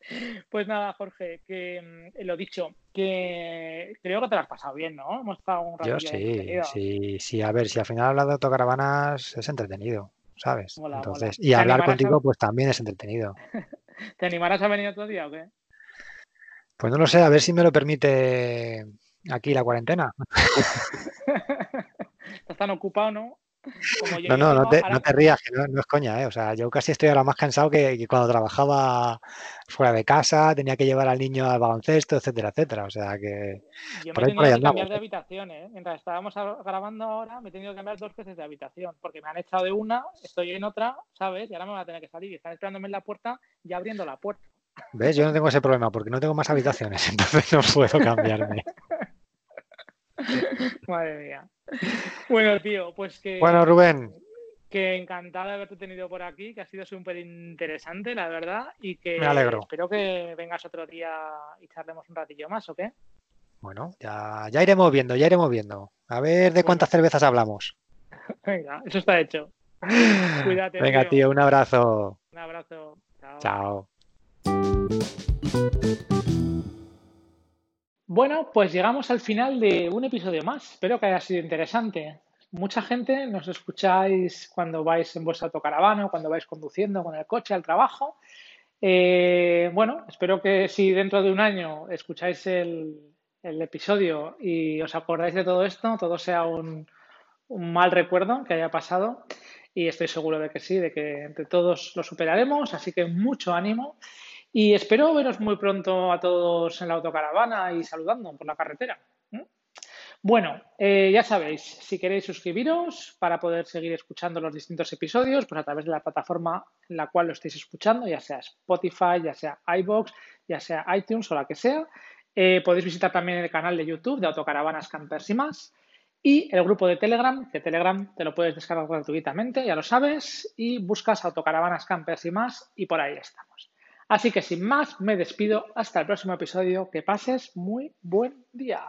Pues nada, Jorge, que mm, lo dicho, que creo que te lo has pasado bien, ¿no? Hemos estado un rato. Yo sí, sí, sí. A ver, si al final hablar de autocaravanas es entretenido, ¿sabes? Entonces, y hablar contigo, pues también es entretenido. ¿Te animarás a venir otro día o qué? Pues no lo sé, a ver si me lo permite aquí la cuarentena. Estás tan ocupado, ¿no? No, no, no te, no te, rías, que no, es coña, ¿eh? O sea, yo casi estoy ahora más cansado que, cuando trabajaba fuera de casa, tenía que llevar al niño al baloncesto, etcétera, etcétera. O sea que. Yo me he tenido que cambiar de habitación, ¿eh? Mientras estábamos grabando ahora, me he tenido que cambiar dos veces de habitación, porque me han echado de una, estoy en otra, ¿sabes? Y ahora me voy a tener que salir y están esperándome en la puerta, ya abriendo la puerta. ¿Ves? Yo no tengo ese problema porque no tengo más habitaciones, entonces no puedo cambiarme. Madre mía. Bueno, tío, pues que. Bueno, Rubén. Que encantado de haberte tenido por aquí, que ha sido súper interesante, la verdad. Y que Me alegro. espero que vengas otro día y charlemos un ratillo más, ¿o qué? Bueno, ya, ya iremos viendo, ya iremos viendo. A ver de cuántas cervezas hablamos. Venga, eso está hecho. Cuídate. Venga, tío. un abrazo. Un abrazo. Chao. Bueno, pues llegamos al final de un episodio más. Espero que haya sido interesante. Mucha gente nos escucháis cuando vais en vuestra autocaravana, cuando vais conduciendo con el coche al trabajo. Eh, bueno, espero que si dentro de un año escucháis el, episodio y os acordáis de todo esto, todo sea un, un mal recuerdo que haya pasado. Y estoy seguro de que sí, de que entre todos lo superaremos. Así que mucho ánimo. Y espero veros muy pronto a todos en la autocaravana y saludando por la carretera. Bueno, eh, ya sabéis, si queréis suscribiros para poder seguir escuchando los distintos episodios, pues a través de la plataforma en la cual lo estéis escuchando, ya sea Spotify, ya sea iBox, ya sea iTunes o la que sea. Eh, podéis visitar también el canal de YouTube de Autocaravanas Campers y más. Y el grupo de Telegram, que Telegram te lo puedes descargar gratuitamente, ya lo sabes, y buscas Autocaravanas Campers y más, y por ahí estamos. Así que sin más, me despido hasta el próximo episodio. Que pases muy buen día.